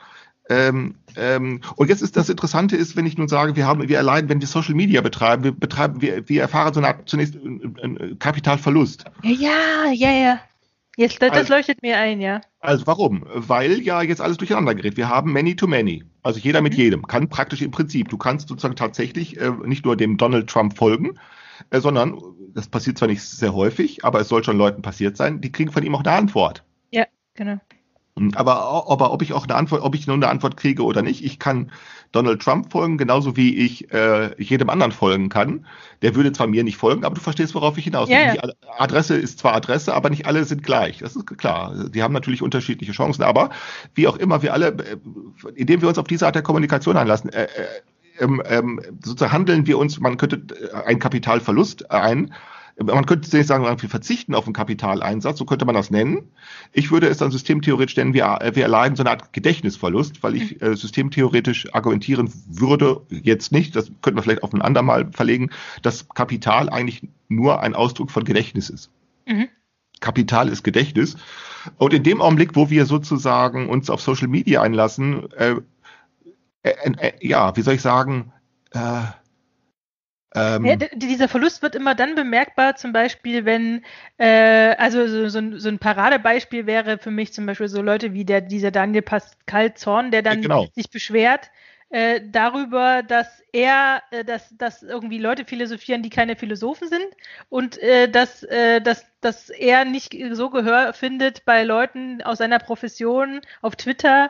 C: Ähm, ähm, und jetzt ist das Interessante ist, wenn ich nun sage, wir haben, wir erleiden, wenn wir Social Media betreiben, wir betreiben, wir, wir erfahren so eine Art zunächst einen, Kapitalverlust.
B: Ja, ja, ja. Jetzt, das, das
C: Also-
B: leuchtet mir ein, ja.
C: Also warum? Weil ja jetzt alles durcheinander gerät. Wir haben Many to Many. Also jeder mit
B: Mhm.
C: jedem. Kann praktisch im Prinzip. Du kannst sozusagen tatsächlich äh, nicht nur dem Donald Trump folgen, äh, sondern, das passiert zwar nicht sehr häufig, aber es soll schon Leuten passiert sein, die kriegen von ihm auch eine Antwort.
B: Ja, genau.
C: Aber, aber ob ich auch eine Antwort, ob ich nur eine Antwort kriege oder nicht, ich kann Donald Trump folgen, genauso wie ich äh, jedem anderen folgen kann. Der würde zwar mir nicht folgen, aber du verstehst, worauf ich hinaus will. Die Adresse ist zwar Adresse, aber nicht alle sind gleich. Das ist klar. Die haben natürlich unterschiedliche Chancen, aber wie auch immer, wir alle, äh, indem wir uns auf diese Art der Kommunikation einlassen, äh, äh, ähm, ähm, sozusagen handeln wir uns, man könnte äh, einen Kapitalverlust ein. Man könnte nicht sagen, wir verzichten auf den Kapitaleinsatz, so könnte man das nennen. Ich würde es dann systemtheoretisch nennen, wir, wir erleiden so eine Art Gedächtnisverlust, weil ich äh, systemtheoretisch argumentieren würde, jetzt nicht, das könnten wir vielleicht auf ein andermal verlegen, dass Kapital eigentlich nur ein Ausdruck von Gedächtnis ist.
B: Mhm.
C: Kapital ist Gedächtnis. Und in dem Augenblick, wo wir sozusagen uns auf Social Media einlassen, äh, äh, äh, ja, wie soll ich sagen, äh, ähm,
B: Ja, dieser Verlust wird immer dann bemerkbar, zum Beispiel, wenn, äh, also so, so, ein, so ein Paradebeispiel wäre für mich zum Beispiel so Leute wie der, dieser Daniel Pascal Zorn, der dann
C: genau.
B: sich beschwert äh, darüber, dass er, äh, dass, dass irgendwie Leute philosophieren, die keine Philosophen sind und äh, dass, äh, dass, dass er nicht so Gehör findet bei Leuten aus seiner Profession auf Twitter,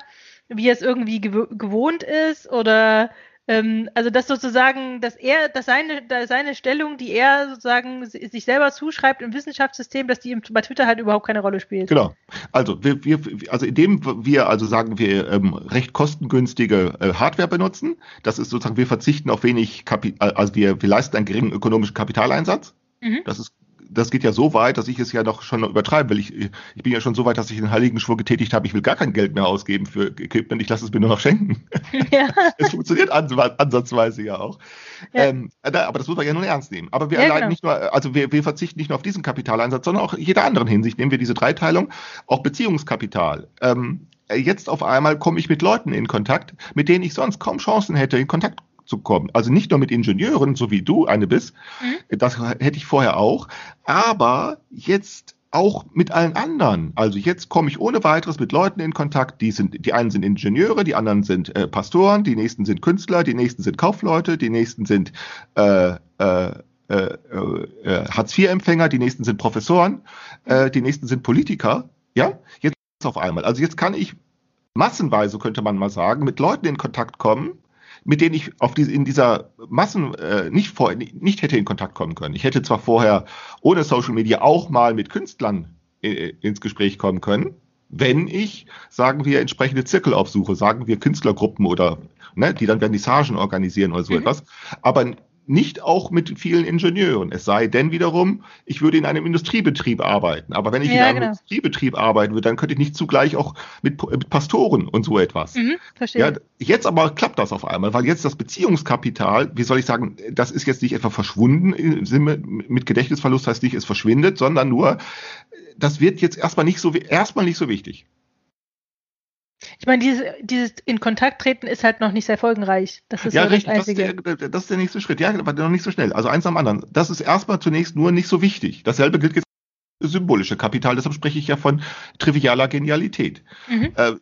B: wie er es irgendwie gew gewohnt ist oder ähm, also dass sozusagen, dass er, dass seine, dass seine Stellung, die er sozusagen si- sich selber zuschreibt im Wissenschaftssystem, dass die bei Twitter halt überhaupt keine Rolle spielt.
C: Genau. Also wir, wir, also indem wir also sagen wir ähm, recht kostengünstige äh, Hardware benutzen, das ist sozusagen wir verzichten auf wenig Kapi also wir, wir leisten einen geringen ökonomischen Kapitaleinsatz.
B: Mhm.
C: Das ist das geht ja so weit, dass ich es ja doch schon übertreiben will. Ich, ich bin ja schon so weit, dass ich den heiligen Schwur getätigt habe, ich will gar kein Geld mehr ausgeben für Equipment, ich lasse es mir nur noch schenken.
B: ja.
C: Es funktioniert ans ansatzweise ja auch.
B: Ja.
C: Ähm, da- aber das muss man ja nun ernst nehmen. Aber wir
B: Ja, genau.
C: nicht nur, also wir, wir verzichten nicht nur auf diesen Kapitaleinsatz, sondern auch in jeder anderen Hinsicht. Nehmen wir diese Dreiteilung, auch Beziehungskapital. Ähm, jetzt auf einmal komme ich mit Leuten in Kontakt, mit denen ich sonst kaum Chancen hätte, in Kontakt zu kommen. Also nicht nur mit Ingenieuren, so wie du eine bist,
B: Mhm.
C: das hätte ich vorher auch, aber jetzt auch mit allen anderen. Also jetzt komme ich ohne weiteres mit Leuten in Kontakt, die sind, die einen sind Ingenieure, die anderen sind äh, Pastoren, die nächsten sind Künstler, die nächsten sind Kaufleute, die nächsten sind äh, äh, äh, äh, Hartz-IV-Empfänger, die nächsten sind Professoren, äh, die nächsten sind Politiker. Ja, jetzt auf einmal. Also jetzt kann ich massenweise, könnte man mal sagen, mit Leuten in Kontakt kommen, mit denen ich auf diese, in dieser Massen äh, nicht, vor, nicht hätte in Kontakt kommen können. Ich hätte zwar vorher ohne Social Media auch mal mit Künstlern äh, ins Gespräch kommen können, wenn ich, sagen wir, entsprechende Zirkel aufsuche, sagen wir Künstlergruppen oder ne, die dann Vernissagen organisieren oder so
B: Mhm.
C: etwas, aber nicht auch mit vielen Ingenieuren. Es sei denn wiederum, ich würde in einem Industriebetrieb arbeiten. Aber wenn ich in
B: Ja,
C: einem
B: genau.
C: Industriebetrieb arbeiten würde, dann könnte ich nicht zugleich auch mit, mit Pastoren und so etwas.
B: Mhm, verstehe.
C: Ja, jetzt aber klappt das auf einmal, weil jetzt das Beziehungskapital, wie soll ich sagen, das ist jetzt nicht etwa verschwunden im Sinne mit Gedächtnisverlust heißt nicht, es verschwindet, sondern nur, das wird jetzt erstmal nicht so, erstmal nicht so wichtig.
B: Ich meine, dieses, dieses in Kontakt treten ist halt noch nicht sehr folgenreich. Das ist
C: ja,
B: so das
C: richtig, das ist,
B: Einzige.
C: der, das ist der nächste Schritt. Ja, aber noch nicht so schnell. Also eins am anderen. Das ist erstmal zunächst nur nicht so wichtig. Dasselbe gilt jetzt symbolische Kapital, deshalb spreche ich ja von trivialer Genialität.
B: Mhm.
C: Äh,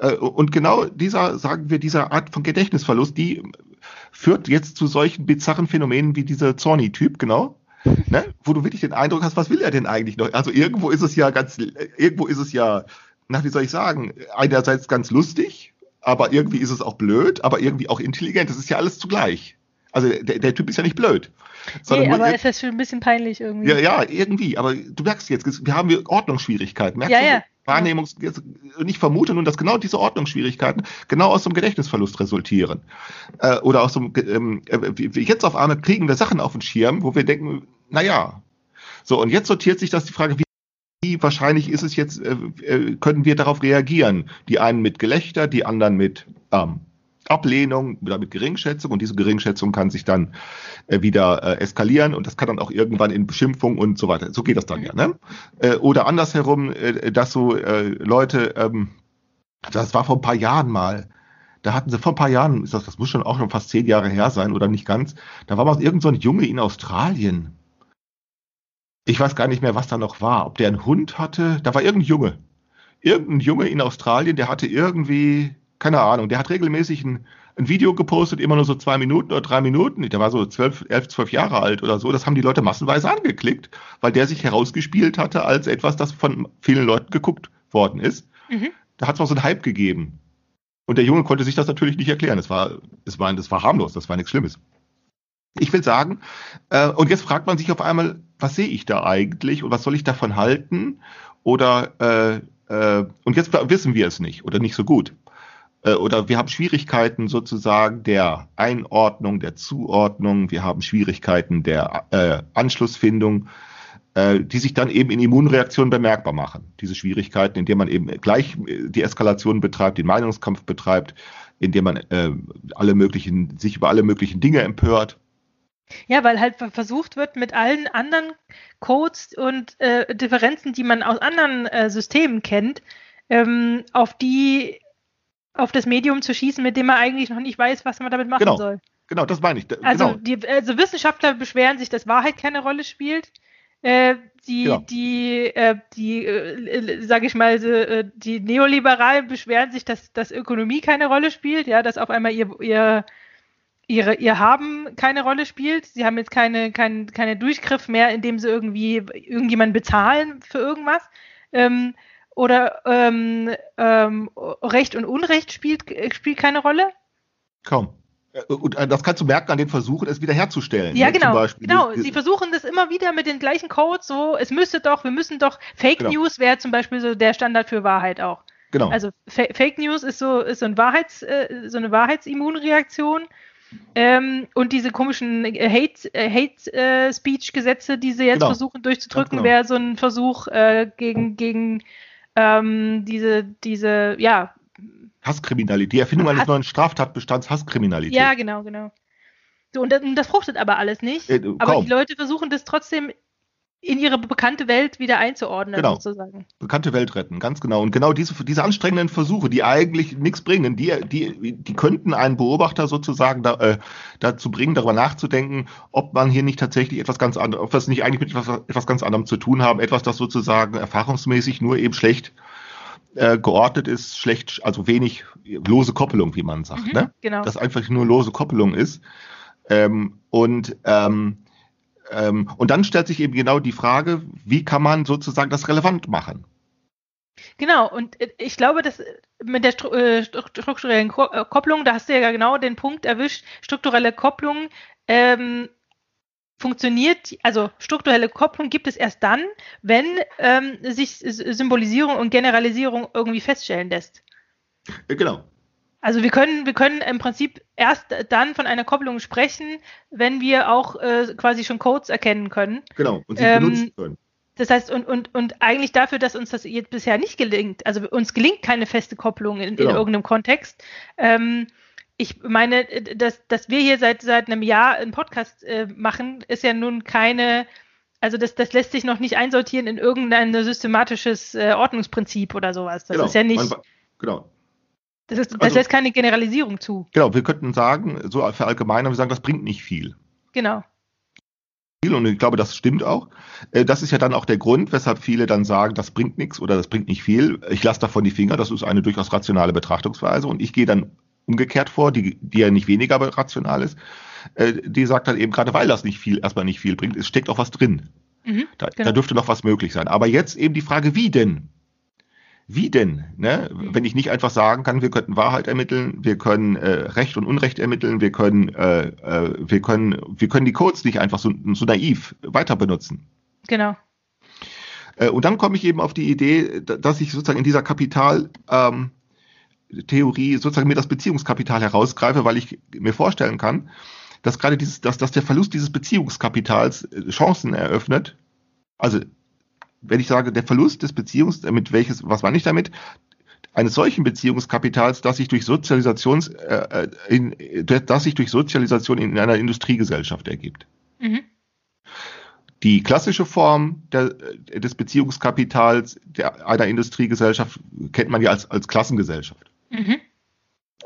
C: äh, und genau dieser, sagen wir, dieser Art von Gedächtnisverlust, die führt jetzt zu solchen bizarren Phänomenen wie dieser Zorni-Typ, genau. Ne? Wo du wirklich den Eindruck hast, was will er denn eigentlich noch? Also irgendwo ist es ja ganz, irgendwo ist es ja, na, wie soll ich sagen, einerseits ganz lustig, aber irgendwie ist es auch blöd, aber irgendwie auch intelligent. Das ist ja alles zugleich. Also der, der Typ ist ja nicht blöd.
B: Nee, aber es ist schon ein bisschen peinlich irgendwie.
C: ja, ja, irgendwie. Aber du merkst jetzt, wir haben hier Ordnungsschwierigkeiten. Merkst
B: Ja,
C: du?
B: ja.
C: Wahrnehmungs und ich vermute nun, dass genau diese Ordnungsschwierigkeiten genau aus so einem Gedächtnisverlust resultieren. Äh, oder aus so einem, Ge- ähm, äh, jetzt auf einmal kriegen wir Sachen auf den Schirm, wo wir denken, na ja. So, und jetzt sortiert sich das die Frage, wie wahrscheinlich ist es jetzt, äh, äh, können wir darauf reagieren? Die einen mit Gelächter, die anderen mit ähm, Ablehnung oder mit Geringschätzung und diese Geringschätzung kann sich dann äh, wieder äh, eskalieren und das kann dann auch irgendwann in Beschimpfung und so weiter. So geht das dann ja. Ne? Äh, oder andersherum, äh, dass so äh, Leute, ähm, das war vor ein paar Jahren mal, da hatten sie vor ein paar Jahren, ist das, das muss schon auch schon fast zehn Jahre her sein oder nicht ganz, da war mal irgend so Junge in Australien. Ich weiß gar nicht mehr, was da noch war. Ob der einen Hund hatte, da war irgendein Junge. Irgendein Junge in Australien, der hatte irgendwie, keine Ahnung, der hat regelmäßig ein, ein Video gepostet, immer nur so zwei Minuten oder drei Minuten. Der war so zwölf, elf, zwölf Jahre alt oder so. Das haben die Leute massenweise angeklickt, weil der sich herausgespielt hatte als etwas, das von vielen Leuten geguckt worden ist.
B: Mhm.
C: Da hat es auch so einen Hype gegeben. Und der Junge konnte sich das natürlich nicht erklären. Es war, es war, das war harmlos, das war nichts Schlimmes. Ich will sagen, äh, und jetzt fragt man sich auf einmal, was sehe ich da eigentlich und was soll ich davon halten? Oder äh, äh, und jetzt wissen wir es nicht oder nicht so gut. Äh, oder wir haben Schwierigkeiten sozusagen der Einordnung, der Zuordnung, wir haben Schwierigkeiten der äh, Anschlussfindung, äh, die sich dann eben in Immunreaktionen bemerkbar machen. Diese Schwierigkeiten, indem man eben gleich äh, die Eskalation betreibt, den Meinungskampf betreibt, indem man äh, alle möglichen, sich über alle möglichen Dinge empört.
B: Ja, weil halt ver- versucht wird, mit allen anderen Codes und äh, Differenzen, die man aus anderen äh, Systemen kennt, ähm, auf die auf das Medium zu schießen, mit dem man eigentlich noch nicht weiß, was man damit machen
C: Genau.
B: soll.
C: Genau, das meine ich. Da-
B: Also,
C: genau.
B: die, also Wissenschaftler beschweren sich, dass Wahrheit keine Rolle spielt. Äh, die,
C: Genau.
B: die, äh, die, äh, sage ich mal, äh, die Neoliberalen beschweren sich, dass, dass Ökonomie keine Rolle spielt, ja, dass auf einmal ihr, ihr, ihre, ihr Haben keine Rolle spielt. Sie haben jetzt keine, kein, keine Durchgriff mehr, indem sie irgendwie irgendjemanden bezahlen für irgendwas. Ähm, oder ähm, ähm, Recht und Unrecht spielt, spielt keine Rolle.
C: Kaum. Äh, Und äh, das kannst du merken an den Versuchen, es wiederherzustellen.
B: Ja,
C: ne?
B: Genau. Genau. Sie versuchen das immer wieder mit den gleichen Codes. So, es müsste doch, wir müssen doch. Fake
C: Genau.
B: News wäre zum Beispiel so der Standard für Wahrheit auch.
C: genau.
B: Also Fa Fake News ist so, ist so, ein Wahrheits, äh, so eine Wahrheitsimmunreaktion. Ähm, und diese komischen äh, Hate, äh, Hate äh, Gesetze, die sie jetzt
C: Genau.
B: versuchen durchzudrücken,
C: genau.
B: wäre so ein Versuch äh, gegen, gegen ähm, diese, diese, ja,
C: Hasskriminalität. Die Erfindung eines
B: Hass-
C: neuen Straftatbestands Hasskriminalität.
B: ja, genau, genau. So, und das, und das fruchtet aber alles nicht.
C: Äh,
B: aber die Leute versuchen das trotzdem in ihre bekannte Welt wieder einzuordnen,
C: Genau.
B: sozusagen.
C: Bekannte Welt retten, ganz genau. Und genau diese, diese anstrengenden Versuche, die eigentlich nichts bringen, die, die, die könnten einen Beobachter sozusagen da, äh, dazu bringen, darüber nachzudenken, ob man hier nicht tatsächlich etwas ganz anderes, ob wir es nicht eigentlich mit etwas, etwas ganz anderem zu tun haben, etwas, das sozusagen erfahrungsmäßig nur eben schlecht äh, geordnet ist, schlecht, also wenig lose Koppelung, wie man sagt,
B: Mhm,
C: ne?
B: Genau.
C: das einfach nur lose Koppelung ist. Ähm, und, ähm, ähm, und dann stellt sich eben genau die Frage, wie kann man sozusagen das relevant machen?
B: Genau, und äh, ich glaube, dass äh, mit der äh, stru- strukturellen Ko Kopplung, da hast du ja genau den Punkt erwischt, strukturelle Kopplung ähm, funktioniert, also strukturelle Kopplung gibt es erst dann, wenn ähm, sich Symbolisierung und Generalisierung irgendwie feststellen lässt.
C: Genau.
B: Also wir können, wir können im Prinzip erst dann von einer Kopplung sprechen, wenn wir auch äh, quasi schon Codes erkennen können.
C: Genau. Und sie
B: Ähm,
C: benutzen können.
B: Das heißt, und, und, und eigentlich dafür, dass uns das jetzt bisher nicht gelingt, also uns gelingt keine feste Kopplung in, in
C: Genau.
B: irgendeinem Kontext. Ähm, ich meine, äh, dass, dass wir hier seit, seit einem Jahr einen Podcast äh, machen, ist ja nun keine, also das, das lässt sich noch nicht einsortieren in irgendein systematisches äh, Ordnungsprinzip oder sowas. Das
C: genau.
B: ist ja nicht,
C: Man, genau.
B: Das, ist, das
C: also-
B: lässt keine Generalisierung zu.
C: Genau. Wir könnten sagen, so verallgemeinern, wir sagen, das bringt nicht viel.
B: Genau.
C: Und ich glaube, das stimmt auch. Äh, Das ist ja dann auch der Grund, weshalb viele dann sagen, das bringt nichts oder das bringt nicht viel. Ich lasse davon die Finger. Das ist eine durchaus rationale Betrachtungsweise. Und ich gehe dann umgekehrt vor, die, die ja nicht weniger rational ist. Äh, Die sagt dann eben, gerade weil das nicht viel, erstmal nicht viel bringt, es steckt auch was drin.
B: Mhm.
C: Da,
B: Genau.
C: da dürfte noch was möglich sein. Aber jetzt eben die Frage, wie denn? Wie denn? Ne? Wenn ich nicht einfach sagen kann, wir könnten Wahrheit ermitteln, wir können äh, Recht und Unrecht ermitteln, wir können, äh, äh, wir können, wir können die Codes nicht einfach so, so naiv weiter benutzen.
B: Genau.
C: Äh, und dann komme ich eben auf die Idee, dass ich sozusagen in dieser Kapital ähm, Theorie sozusagen mir das Beziehungskapital herausgreife, weil ich mir vorstellen kann, dass gerade dieses, dass, dass der Verlust dieses Beziehungskapitals äh, Chancen eröffnet. Also wenn ich sage, der Verlust des Beziehungs, mit welches, was meine ich damit? Eines solchen Beziehungskapitals, das sich durch Sozialisations, äh, äh in, das sich durch Sozialisation in einer Industriegesellschaft ergibt. Mhm. Die klassische Form der, des Beziehungskapitals der, einer Industriegesellschaft kennt man ja als, als Klassengesellschaft. Mhm.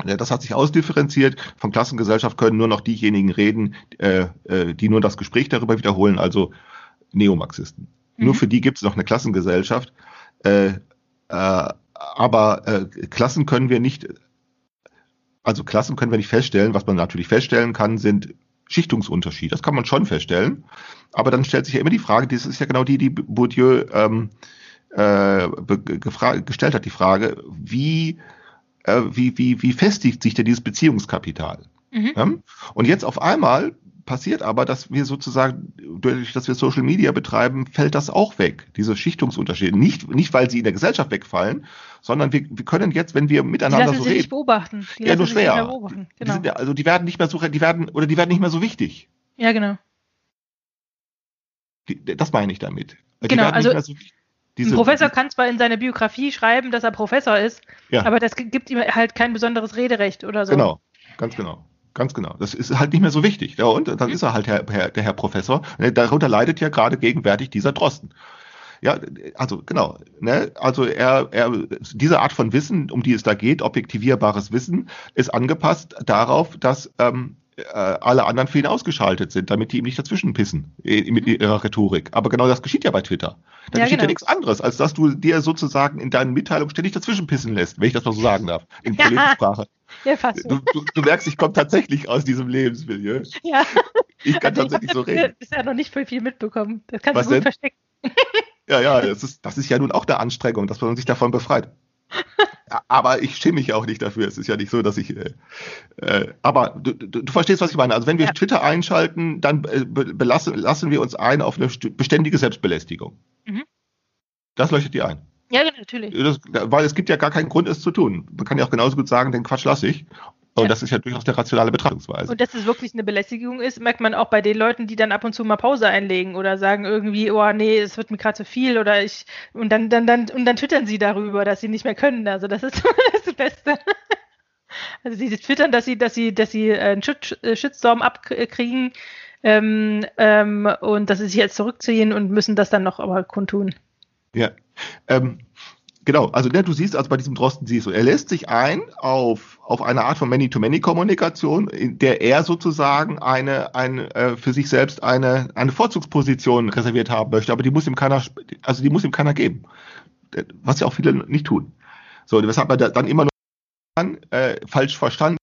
C: Das hat sich ausdifferenziert. Von Klassengesellschaft können nur noch diejenigen reden, äh, äh, die nur das Gespräch darüber wiederholen, also Neomarxisten. Mhm. Nur für die gibt es noch eine Klassengesellschaft. Äh, äh, aber äh, Klassen können wir nicht, also Klassen können wir nicht feststellen. Was man natürlich feststellen kann, sind Schichtungsunterschiede. Das kann man schon feststellen. Aber dann stellt sich ja immer die Frage, das ist ja genau die, die Bourdieu ähm, äh, gestellt hat, die Frage, wie, äh, wie, wie, wie festigt sich denn dieses Beziehungskapital? Mhm. Ja? Und jetzt auf einmal passiert aber, dass wir sozusagen, dadurch, dass wir Social Media betreiben, fällt das auch weg, diese Schichtungsunterschiede. Nicht, nicht weil sie in der Gesellschaft wegfallen, sondern wir, wir können jetzt, wenn wir miteinander
B: die
C: so reden.
B: Nicht beobachten.
C: Die ja, nur schwer. Genau. Die sind, also die werden nicht mehr so, die werden, oder die werden nicht mehr so wichtig.
B: Ja, genau.
C: Die, das meine ich damit.
B: Die genau, also so, diese, ein Professor kann zwar in seiner Biografie schreiben, dass er Professor ist, ja. aber das gibt ihm halt kein besonderes Rederecht oder so.
C: Genau, ganz genau. Ganz genau. Das ist halt nicht mehr so wichtig. Ja, und dann ist er halt Herr, Herr, der Herr Professor. Darunter leidet ja gerade gegenwärtig dieser Drosten. Ja, also genau. Ne? Also er, er, diese Art von Wissen, um die es da geht, objektivierbares Wissen, ist angepasst darauf, dass ähm, äh, alle anderen für ihn ausgeschaltet sind, damit die ihm nicht dazwischen pissen mit ihrer Rhetorik. Aber genau das geschieht ja bei Twitter. Da ja, geschieht genau. ja nichts anderes, als dass du dir sozusagen in deinen Mitteilungen ständig dazwischen pissen lässt, wenn ich das mal so sagen darf, in ja. Sprache. Ja, fast du, du, du, merkst, ich komme tatsächlich aus diesem Lebensmilieu. Ja. Ich kann also tatsächlich ich so reden.
B: Ich habe ja noch nicht voll viel mitbekommen. Das kannst Was du gut denn? verstecken.
C: Ja, ja, das ist, das ist ja nun auch eine Anstrengung, dass man sich davon befreit. Aber ich schäme mich auch nicht dafür. Es ist ja nicht so, dass ich. Äh, äh, aber du, du, du, verstehst, was ich meine. Also wenn wir ja. Twitter einschalten, dann äh, belassen, lassen wir uns ein auf eine beständige Selbstbelästigung. Mhm. Das leuchtet dir ein.
B: Ja, natürlich.
C: Das, weil es gibt ja gar keinen Grund, es zu tun. Man kann ja auch genauso gut sagen, den Quatsch lasse ich. Und ja. das ist ja durchaus der rationale Betrachtungsweise.
B: Und dass es wirklich eine Belästigung ist, merkt man auch bei den Leuten, die dann ab und zu mal Pause einlegen oder sagen irgendwie, oh nee, es wird mir gerade zu viel oder ich und dann, dann, dann, und dann twittern sie darüber, dass sie nicht mehr können. Also das ist das Beste. Also sie twittern, dass sie, dass sie, dass sie einen äh, Shitstorm abkriegen ähm, ähm, und dass sie sich jetzt zurückziehen und müssen das dann noch aber kundtun.
C: Ja. Ähm, Genau, also ne, du siehst also bei diesem Drosten siehst du, er lässt sich ein auf, auf eine Art von Many-to-Many-Kommunikation, in der er sozusagen eine, eine äh, für sich selbst eine, eine Vorzugsposition reserviert haben möchte, aber die muss ihm keiner, also die muss ihm keiner geben. Was ja auch viele nicht tun. So, weshalb er dann immer nur äh, falsch verstanden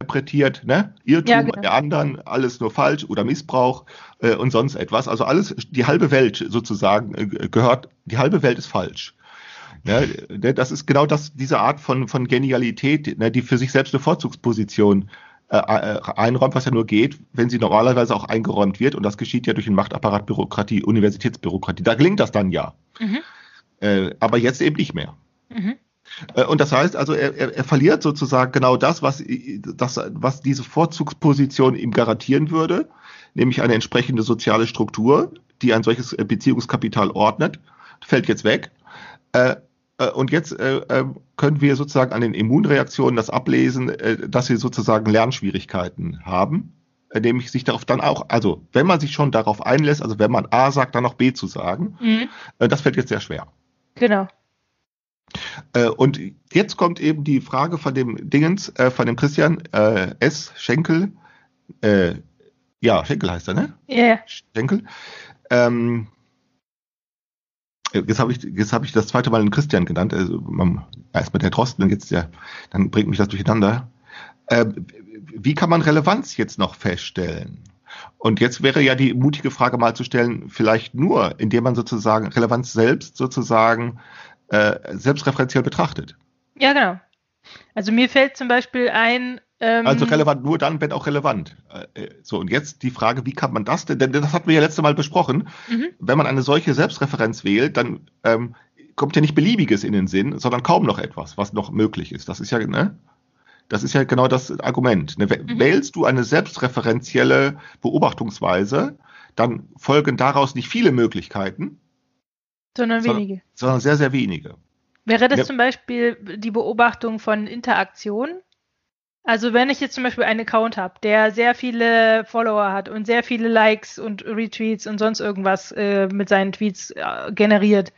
C: interpretiert, ne? Irrtum ja, genau. der anderen, alles nur falsch oder Missbrauch äh, und sonst etwas. Also alles, die halbe Welt sozusagen äh, gehört, die halbe Welt ist falsch. Ja, ne, das ist genau das, diese Art von, von Genialität, ne, die für sich selbst eine Vorzugsposition äh, äh, einräumt, was ja nur geht, wenn sie normalerweise auch eingeräumt wird. Und das geschieht ja durch den Machtapparat Bürokratie, Universitätsbürokratie. Da gelingt das dann ja. Mhm. Äh, aber jetzt eben nicht mehr. Mhm. Äh, und das heißt also, er, er, er verliert sozusagen genau das was, das, was diese Vorzugsposition ihm garantieren würde, nämlich eine entsprechende soziale Struktur, die ein solches Beziehungskapital ordnet, fällt jetzt weg. Äh, äh, und jetzt äh, äh, können wir sozusagen an den Immunreaktionen das ablesen, äh, dass sie sozusagen Lernschwierigkeiten haben, nämlich sich darauf dann auch, also wenn man sich schon darauf einlässt, also wenn man A sagt, dann noch B zu sagen, mhm. äh, das fällt jetzt sehr schwer.
B: Genau.
C: Und jetzt kommt eben die Frage von dem Dingens, äh, von dem Christian äh, S. Schenkel, ja, Schenkel heißt er, ne?
B: Ja. Yeah.
C: Schenkel. Ähm, Jetzt habe ich, jetzt habe ich das zweite Mal den Christian genannt. Also erstmal der Drosten, jetzt der, dann bringt mich das durcheinander. Äh, wie kann man Relevanz jetzt noch feststellen? Und jetzt wäre ja die mutige Frage mal zu stellen, vielleicht nur, indem man sozusagen Relevanz selbst sozusagen äh, selbstreferenziell betrachtet.
B: Ja, genau. Also mir fällt zum Beispiel ein. Ähm,
C: Also relevant nur dann, wenn auch relevant. Äh, äh, So, und jetzt die Frage, wie kann man das denn, denn das hatten wir ja letzte Mal besprochen,
B: Mhm.
C: wenn man eine solche Selbstreferenz wählt, dann ähm, kommt ja nicht Beliebiges in den Sinn, sondern kaum noch etwas, was noch möglich ist. Das ist ja, ne? Das ist ja genau das Argument. Ne?
B: Mhm.
C: Wählst du eine selbstreferenzielle Beobachtungsweise, dann folgen daraus nicht viele Möglichkeiten,
B: sondern
C: sondern-
B: wenige.
C: sondern sehr, sehr wenige.
B: Wäre das
C: Ja.
B: zum Beispiel die Beobachtung von Interaktion? Also wenn ich jetzt zum Beispiel einen Account habe, der sehr viele Follower hat und sehr viele Likes und Retweets und sonst irgendwas äh, mit seinen Tweets äh, generiert,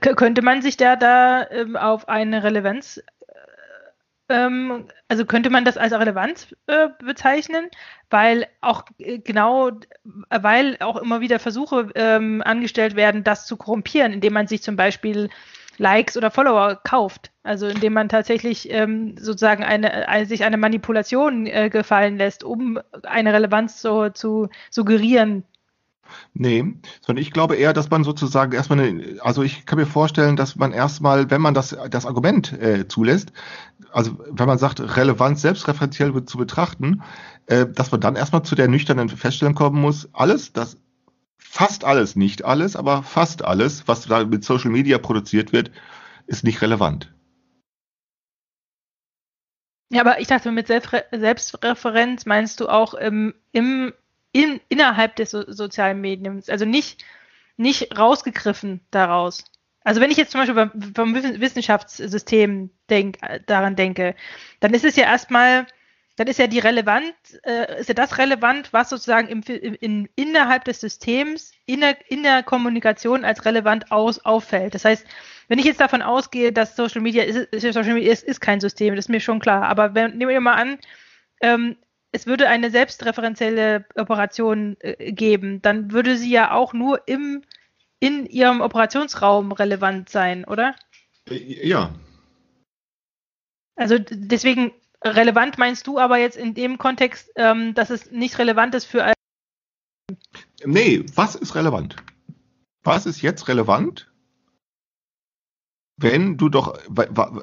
B: könnte man sich da da ähm, auf eine Relevanz, äh, ähm, also könnte man das als Relevanz äh, bezeichnen, weil auch äh, genau, weil auch immer wieder Versuche ähm, angestellt werden, das zu korrumpieren, indem man sich zum Beispiel Likes oder Follower kauft. Also indem man tatsächlich ähm, sozusagen eine, eine, sich eine Manipulation äh, gefallen lässt, um eine Relevanz zu, zu suggerieren.
C: Nee, sondern ich glaube eher, dass man sozusagen erstmal eine, also ich kann mir vorstellen, dass man erstmal, wenn man das, das Argument äh, zulässt, also wenn man sagt, Relevanz selbstreferenziell zu betrachten, äh, dass man dann erstmal zu der nüchternen Feststellung kommen muss, alles, das fast alles, nicht alles, aber fast alles, was da mit Social Media produziert wird, ist nicht relevant.
B: Ja, aber ich dachte, mit Selbstre Selbstreferenz meinst du auch im, im, in, innerhalb des so sozialen Mediums, also nicht, nicht rausgegriffen daraus. Also wenn ich jetzt zum Beispiel vom Wissen- Wissenschaftssystem denk, daran denke, dann ist es ja erstmal, dann ist ja die relevant, äh, ist ja das relevant, was sozusagen im, in, innerhalb des Systems, in der, in der Kommunikation als relevant aus, auffällt. Das heißt, wenn ich jetzt davon ausgehe, dass Social Media ist, Social Media ist, ist kein System, das ist mir schon klar. Aber wenn, nehmen wir mal an, ähm, es würde eine selbstreferenzielle Operation äh, geben, dann würde sie ja auch nur im, in ihrem Operationsraum relevant sein, oder?
C: Ja,
B: Also deswegen relevant meinst du aber jetzt in dem Kontext, ähm, dass es nicht relevant ist für
C: Nee, was ist relevant? Was ist jetzt relevant? Wenn du doch,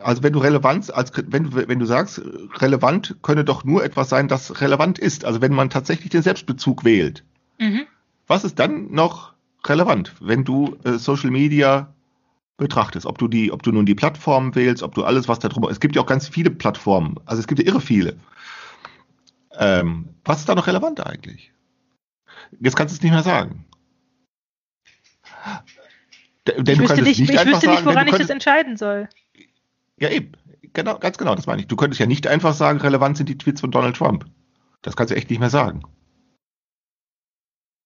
C: also wenn du Relevanz als, wenn du, wenn du sagst, relevant könne doch nur etwas sein, das relevant ist. Also wenn man tatsächlich den Selbstbezug wählt.
B: Mhm.
C: Was ist dann noch relevant, wenn du äh, Social Media betrachtest? Ob du die, ob du nun die Plattformen wählst, ob du alles, was da drum, es gibt ja auch ganz viele Plattformen. Also es gibt ja irre viele. Ähm, was ist da noch relevant eigentlich? Jetzt kannst du es nicht mehr sagen. Denn
B: Ich
C: du
B: wüsste nicht,
C: nicht
B: ich wüsste nicht
C: sagen,
B: woran
C: du
B: ich das entscheiden soll.
C: ja eben, genau, ganz genau, das meine ich. Du könntest ja nicht einfach sagen, relevant sind die Tweets von Donald Trump. Das kannst du echt nicht mehr sagen.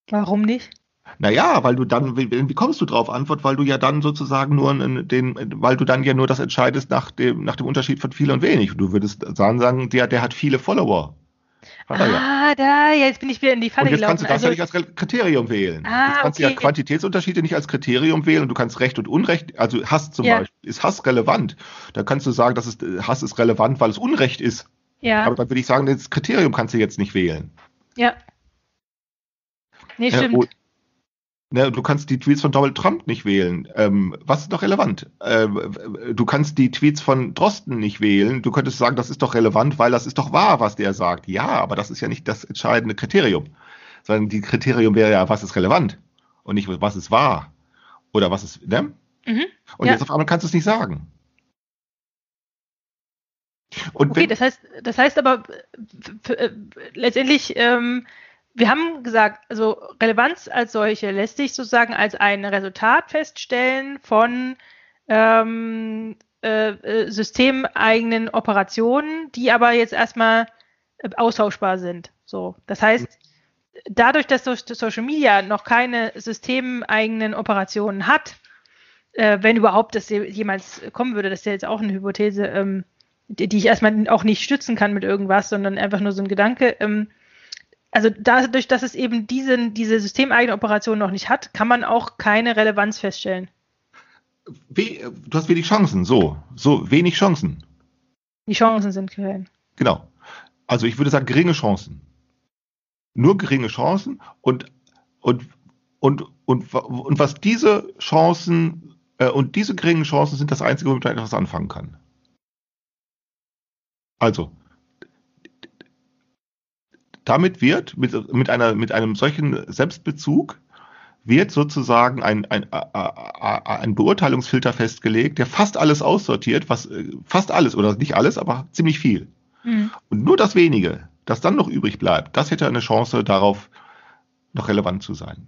B: Warum nicht?
C: Naja, weil du dann, wie, wie kommst du drauf Antwort, weil du ja dann sozusagen nur den, weil du dann ja nur das entscheidest nach dem, nach dem Unterschied von viel und wenig. Du würdest sagen, sagen, der, der hat viele Follower. Hat er ja.
B: Ah, da, jetzt bin ich wieder in die Falle
C: Und jetzt kannst
B: gelaufen.
C: du das ja
B: Also,
C: nicht als Kriterium wählen.
B: Ah,
C: jetzt kannst du ja
B: okay.
C: Quantitätsunterschiede nicht als Kriterium wählen und du kannst Recht und Unrecht, also Hass zum
B: Ja.
C: Beispiel, ist Hass relevant? Da kannst du sagen, dass es, Hass ist relevant, weil es Unrecht ist.
B: ja,
C: Aber dann würde ich sagen, das Kriterium kannst du jetzt nicht wählen.
B: ja. Nee,
C: Ja,
B: stimmt.
C: Ne, du kannst die Tweets von Donald Trump nicht wählen. Ähm, was ist noch relevant? Ähm, du kannst die Tweets von Drosten nicht wählen. Du könntest sagen, das ist doch relevant, weil das ist doch wahr, was der sagt. Ja, aber das ist ja nicht das entscheidende Kriterium. Sondern die Kriterium wäre ja, was ist relevant und nicht, was ist wahr. Oder was ist, ne?
B: Mhm.
C: Und
B: Ja.
C: jetzt auf einmal kannst du es nicht sagen. Und
B: Okay, das heißt, das heißt aber f- äh, letztendlich, ähm, wir haben gesagt, also Relevanz als solche lässt sich sozusagen als ein Resultat feststellen von ähm, äh, äh, systemeigenen Operationen, die aber jetzt erstmal äh, austauschbar sind. So, das heißt, dadurch, dass so- Social Media noch keine systemeigenen Operationen hat, äh, wenn überhaupt das je- jemals kommen würde, das ist ja jetzt auch eine Hypothese, ähm, die, die ich erstmal auch nicht stützen kann mit irgendwas, sondern einfach nur so ein Gedanke. Ähm, also dadurch, dass es eben diese, diese systemeigene Operation noch nicht hat, kann man auch keine Relevanz feststellen.
C: we, du hast wenig Chancen, so, so, wenig Chancen.
B: Die Chancen sind klein.
C: Genau. Also ich würde sagen, geringe Chancen. Nur geringe Chancen und, und, und, und, und was diese Chancen Äh, und diese geringen Chancen sind das Einzige, womit man etwas anfangen kann. Also, damit wird mit, mit, einer, mit einem solchen Selbstbezug wird sozusagen ein, ein, ein Beurteilungsfilter festgelegt, der fast alles aussortiert, was fast alles oder nicht alles, aber ziemlich viel. Mhm. Und nur das wenige, das dann noch übrig bleibt, das hätte eine Chance darauf, noch relevant zu sein.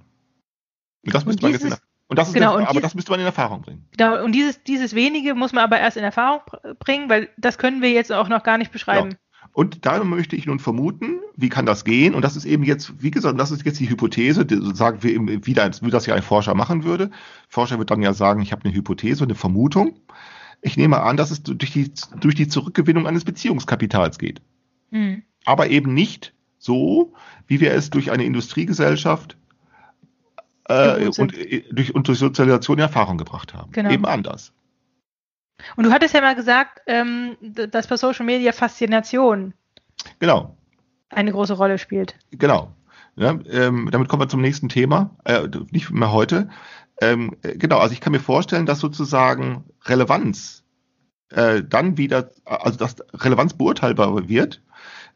C: Und das müsste man jetzt in, und das ist genau, eine, aber dieses, das müsste man in Erfahrung bringen.
B: Genau, und dieses, dieses wenige muss man aber erst in Erfahrung bringen, weil das können wir jetzt auch noch gar nicht beschreiben. Genau.
C: Und da möchte ich nun vermuten, wie kann das gehen? Und das ist eben jetzt, wie gesagt, das ist jetzt die Hypothese, die, sagen wir eben wieder, wie das ja ein Forscher machen würde. Forscher wird dann ja sagen, ich habe eine Hypothese, eine Vermutung. Ich nehme an, dass es durch die, durch die Zurückgewinnung eines Beziehungskapitals geht. Mhm. Aber eben nicht so, wie wir es durch eine Industriegesellschaft äh, und, äh, durch, und durch Sozialisation in Erfahrung gebracht haben. Genau. Eben anders.
B: Und du hattest ja mal gesagt, ähm, dass bei Social Media Faszination
C: genau.
B: eine große Rolle spielt.
C: Genau. Ja, ähm, damit kommen wir zum nächsten Thema, äh, nicht mehr heute. Ähm, äh, genau, also ich kann mir vorstellen, dass sozusagen Relevanz äh, dann wieder, also dass Relevanz beurteilbar wird,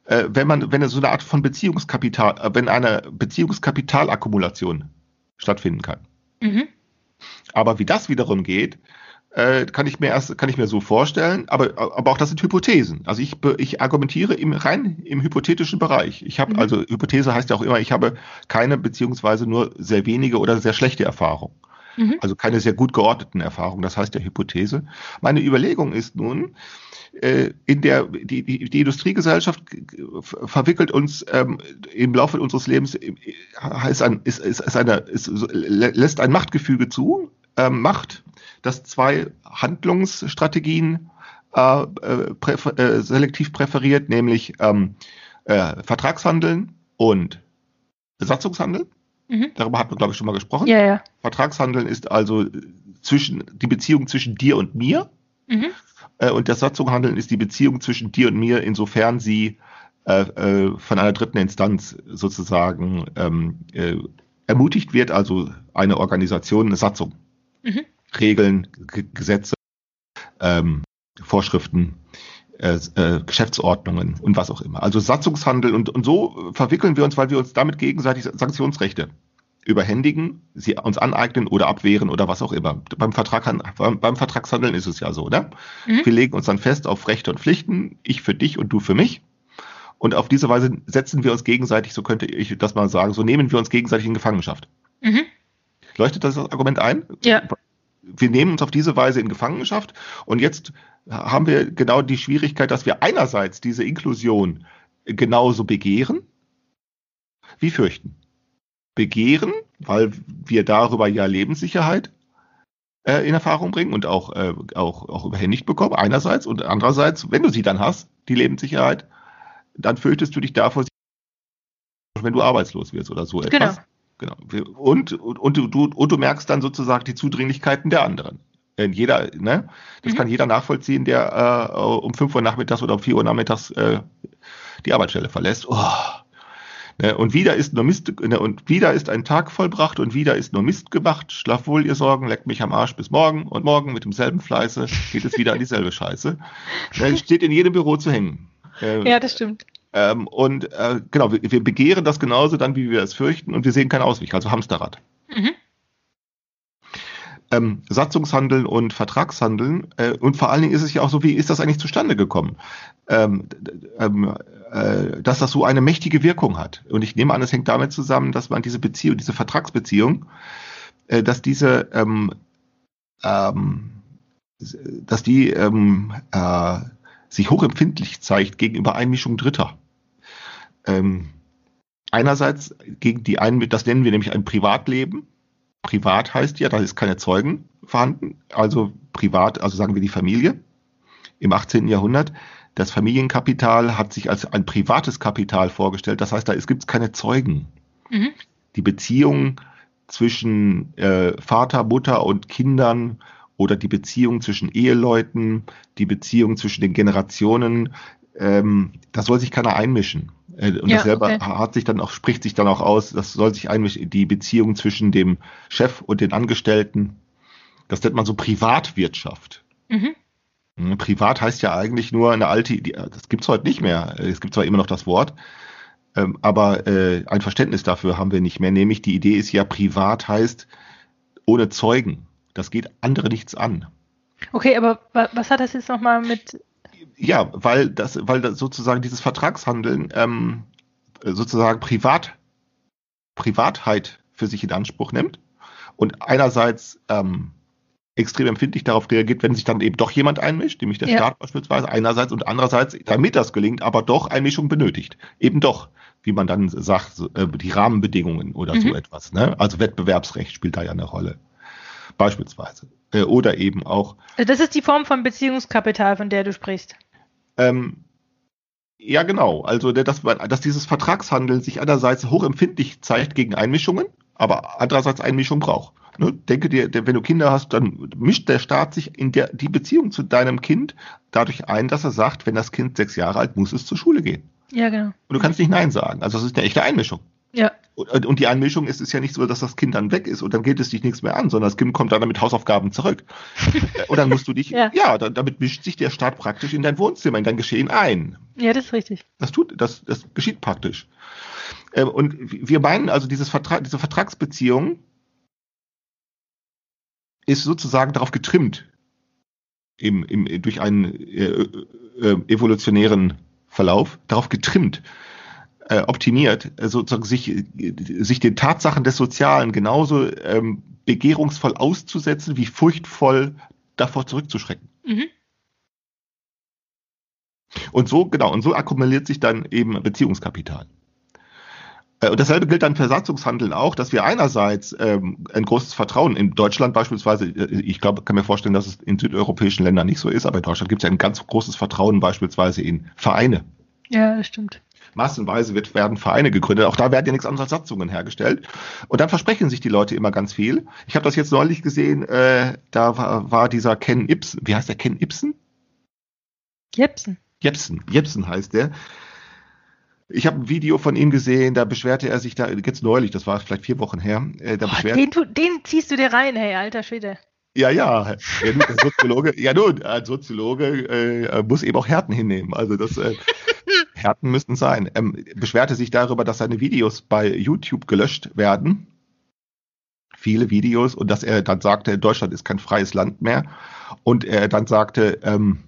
C: äh, wenn man, wenn es so eine Art von Beziehungskapital, äh, wenn eine Beziehungskapitalakkumulation stattfinden kann. Mhm. Aber wie das wiederum geht, äh, kann ich mir erst, kann ich mir so vorstellen, aber, aber auch das sind Hypothesen. Also ich, ich argumentiere im rein im hypothetischen Bereich. Ich habe, mhm. also Hypothese heißt ja auch immer, ich habe keine beziehungsweise nur sehr wenige oder sehr schlechte Erfahrungen. Mhm. Also keine sehr gut geordneten Erfahrungen, das heißt ja Hypothese. Meine Überlegung ist nun, äh, in der die, die, die Industriegesellschaft verwickelt uns ähm, im Laufe unseres Lebens äh, heißt ein, ist, ist, ist eine, ist, lässt ein Machtgefüge zu, ähm, Macht, das zwei Handlungsstrategien äh, äh, präfer, äh, selektiv präferiert, nämlich ähm, äh, Vertragshandeln und Besatzungshandeln. Mhm. Darüber hat man, glaube ich, schon mal gesprochen.
B: Ja, ja.
C: Vertragshandeln ist also zwischen die Beziehung zwischen dir und mir. Mhm. Äh, und das Satzunghandeln ist die Beziehung zwischen dir und mir, insofern sie äh, von einer dritten Instanz sozusagen ähm, äh, ermutigt wird, also eine Organisation, eine Satzung, mhm. Regeln, G Gesetze, ähm, Vorschriften, äh, äh, Geschäftsordnungen und was auch immer. Also Satzungshandel und, und so verwickeln wir uns, weil wir uns damit gegenseitig Sanktionsrechte überhändigen, sie uns aneignen oder abwehren oder was auch immer. Beim, Vertrag, beim, beim Vertragshandeln ist es ja so, ne? Mhm. Wir legen uns dann fest auf Rechte und Pflichten, ich für dich und du für mich. Und auf diese Weise setzen wir uns gegenseitig, so könnte ich das mal sagen, so nehmen wir uns gegenseitig in Gefangenschaft. Mhm. Leuchtet das Argument ein?
B: Ja.
C: Wir nehmen uns auf diese Weise in Gefangenschaft und jetzt haben wir genau die Schwierigkeit, dass wir einerseits diese Inklusion genauso begehren wie fürchten. Begehren, weil wir darüber ja Lebenssicherheit äh, in Erfahrung bringen und auch, äh, auch, auch überhändigt bekommen, einerseits. Und andererseits, wenn du sie dann hast, die Lebenssicherheit, dann fürchtest du dich davor, wenn du arbeitslos wirst oder so
B: etwas.
C: Genau. Und, und, und, du, und du merkst dann sozusagen die Zudringlichkeiten der anderen. Denn jeder, ne, das mhm. kann jeder nachvollziehen, der äh, um 5 Uhr nachmittags oder um 4 Uhr nachmittags äh, die Arbeitsstelle verlässt. Oh, Ne, und wieder ist nur Mist, ne, und wieder ist ein Tag vollbracht und wieder ist nur Mist gemacht. Schlaf wohl, ihr Sorgen, leckt mich am Arsch bis morgen und morgen mit demselben Fleiße geht es wieder an dieselbe Scheiße. Ne, steht in jedem Büro zu hängen.
B: Äh, ja, das stimmt.
C: Ähm, und äh, genau, wir, wir begehren das genauso dann, wie wir es fürchten, und wir sehen keinen Ausweg, also Hamsterrad. Mhm. Ähm, Satzungshandeln und Vertragshandeln. Äh, und vor allen Dingen ist es ja auch so, wie ist das eigentlich zustande gekommen? Ähm, ähm, äh, dass das so eine mächtige Wirkung hat. Und ich nehme an, es hängt damit zusammen, dass man diese Beziehung, diese Vertragsbeziehung, äh, dass diese, ähm, ähm, dass die ähm, äh, sich hochempfindlich zeigt gegenüber Einmischung Dritter. Ähm, einerseits gegen die Einmischung, das nennen wir nämlich ein Privatleben. Privat heißt ja, da ist keine Zeugen vorhanden, also privat, also sagen wir die Familie im 18. Jahrhundert. Das Familienkapital hat sich als ein privates Kapital vorgestellt. Das heißt, da gibt es keine Zeugen. Mhm. Die Beziehung zwischen äh, Vater, Mutter und Kindern oder die Beziehung zwischen Eheleuten, die Beziehung zwischen den Generationen, ähm, da soll sich keiner einmischen. Äh, und ja, das selber okay. hat sich dann auch, spricht sich dann auch aus, das soll sich einmischen, die Beziehung zwischen dem Chef und den Angestellten, Das nennt man so Privatwirtschaft.
B: Mhm.
C: Hm, Privat heißt ja eigentlich nur eine alte, das gibt's heute nicht mehr. Es gibt zwar immer noch das Wort, ähm, aber äh, ein Verständnis dafür haben wir nicht mehr. Nämlich die Idee ist ja, privat heißt ohne Zeugen. Das geht andere nichts an.
B: Okay, aber wa was hat das jetzt nochmal mit.
C: Ja, weil das, weil das sozusagen dieses Vertragshandeln ähm, sozusagen Privat, Privatheit für sich in Anspruch nimmt und einerseits ähm, extrem empfindlich darauf reagiert, wenn sich dann eben doch jemand einmischt, nämlich der
B: Ja.
C: Staat beispielsweise einerseits und andererseits, damit das gelingt, aber doch Einmischung benötigt. Eben doch, wie man dann sagt, so, äh, die Rahmenbedingungen oder so
B: Mhm.
C: etwas. Ne? Also Wettbewerbsrecht spielt da ja eine Rolle. Beispielsweise. Äh, oder eben auch
B: Das ist die Form von Beziehungskapital, von der du sprichst.
C: Ähm, ja, genau. Also, dass, dass dieses Vertragshandeln sich einerseits hochempfindlich zeigt gegen Einmischungen, aber andererseits Einmischung braucht. Ne? Denke dir, wenn du Kinder hast, dann mischt der Staat sich in der, die Beziehung zu deinem Kind dadurch ein, dass er sagt, wenn das Kind sechs Jahre alt, muss es zur Schule gehen.
B: Ja, genau.
C: Und du kannst nicht Nein sagen. Also, das ist eine echte Einmischung.
B: Ja.
C: Und, und die Einmischung ist es ja nicht so, dass das Kind dann weg ist und dann geht es dich nichts mehr an, sondern das Kind kommt dann mit Hausaufgaben zurück. und dann musst du dich,
B: Ja.
C: ja, dann, damit mischt sich der Staat praktisch in dein Wohnzimmer, in dein Geschehen ein.
B: Ja, das ist richtig.
C: Das tut, das, das geschieht praktisch. Ähm, und wir meinen also, dieses Vertrag, diese Vertragsbeziehung ist sozusagen darauf getrimmt, im, im, durch einen äh, äh, evolutionären Verlauf, darauf getrimmt, äh, optimiert, äh, sozusagen sich, äh, sich den Tatsachen des Sozialen genauso ähm, begehrungsvoll auszusetzen, wie furchtvoll davor zurückzuschrecken.
B: Mhm.
C: Und so, genau, und so akkumuliert sich dann eben Beziehungskapital. Und dasselbe gilt dann für Satzungshandeln auch, dass wir einerseits ähm, ein großes Vertrauen in Deutschland beispielsweise, ich glaube, kann mir vorstellen, dass es in südeuropäischen Ländern nicht so ist, aber in Deutschland gibt es ja ein ganz großes Vertrauen beispielsweise in Vereine.
B: Ja, das stimmt.
C: Massenweise wird, werden Vereine gegründet. Auch da werden ja nichts anderes als Satzungen hergestellt. Und dann versprechen sich die Leute immer ganz viel. Ich habe das jetzt neulich gesehen, äh, da war, war dieser Ken Ibsen. Wie heißt der Ken Ibsen?
B: Jepsen.
C: Jepsen, Jepsen heißt der. Ich habe ein Video von ihm gesehen, da beschwerte er sich da, jetzt neulich, das war vielleicht vier Wochen her, äh, da
B: Boah,
C: beschwert,
B: den, tu- den ziehst du dir rein, hey, alter Schwede.
C: ja, ja, Soziologe, ja nun, ein Soziologe äh, muss eben auch Härten hinnehmen, also das, äh, Härten müssten sein. Ähm, beschwerte sich darüber, dass seine Videos bei YouTube gelöscht werden, viele Videos, und dass er dann sagte, Deutschland ist kein freies Land mehr, und er dann sagte, ähm,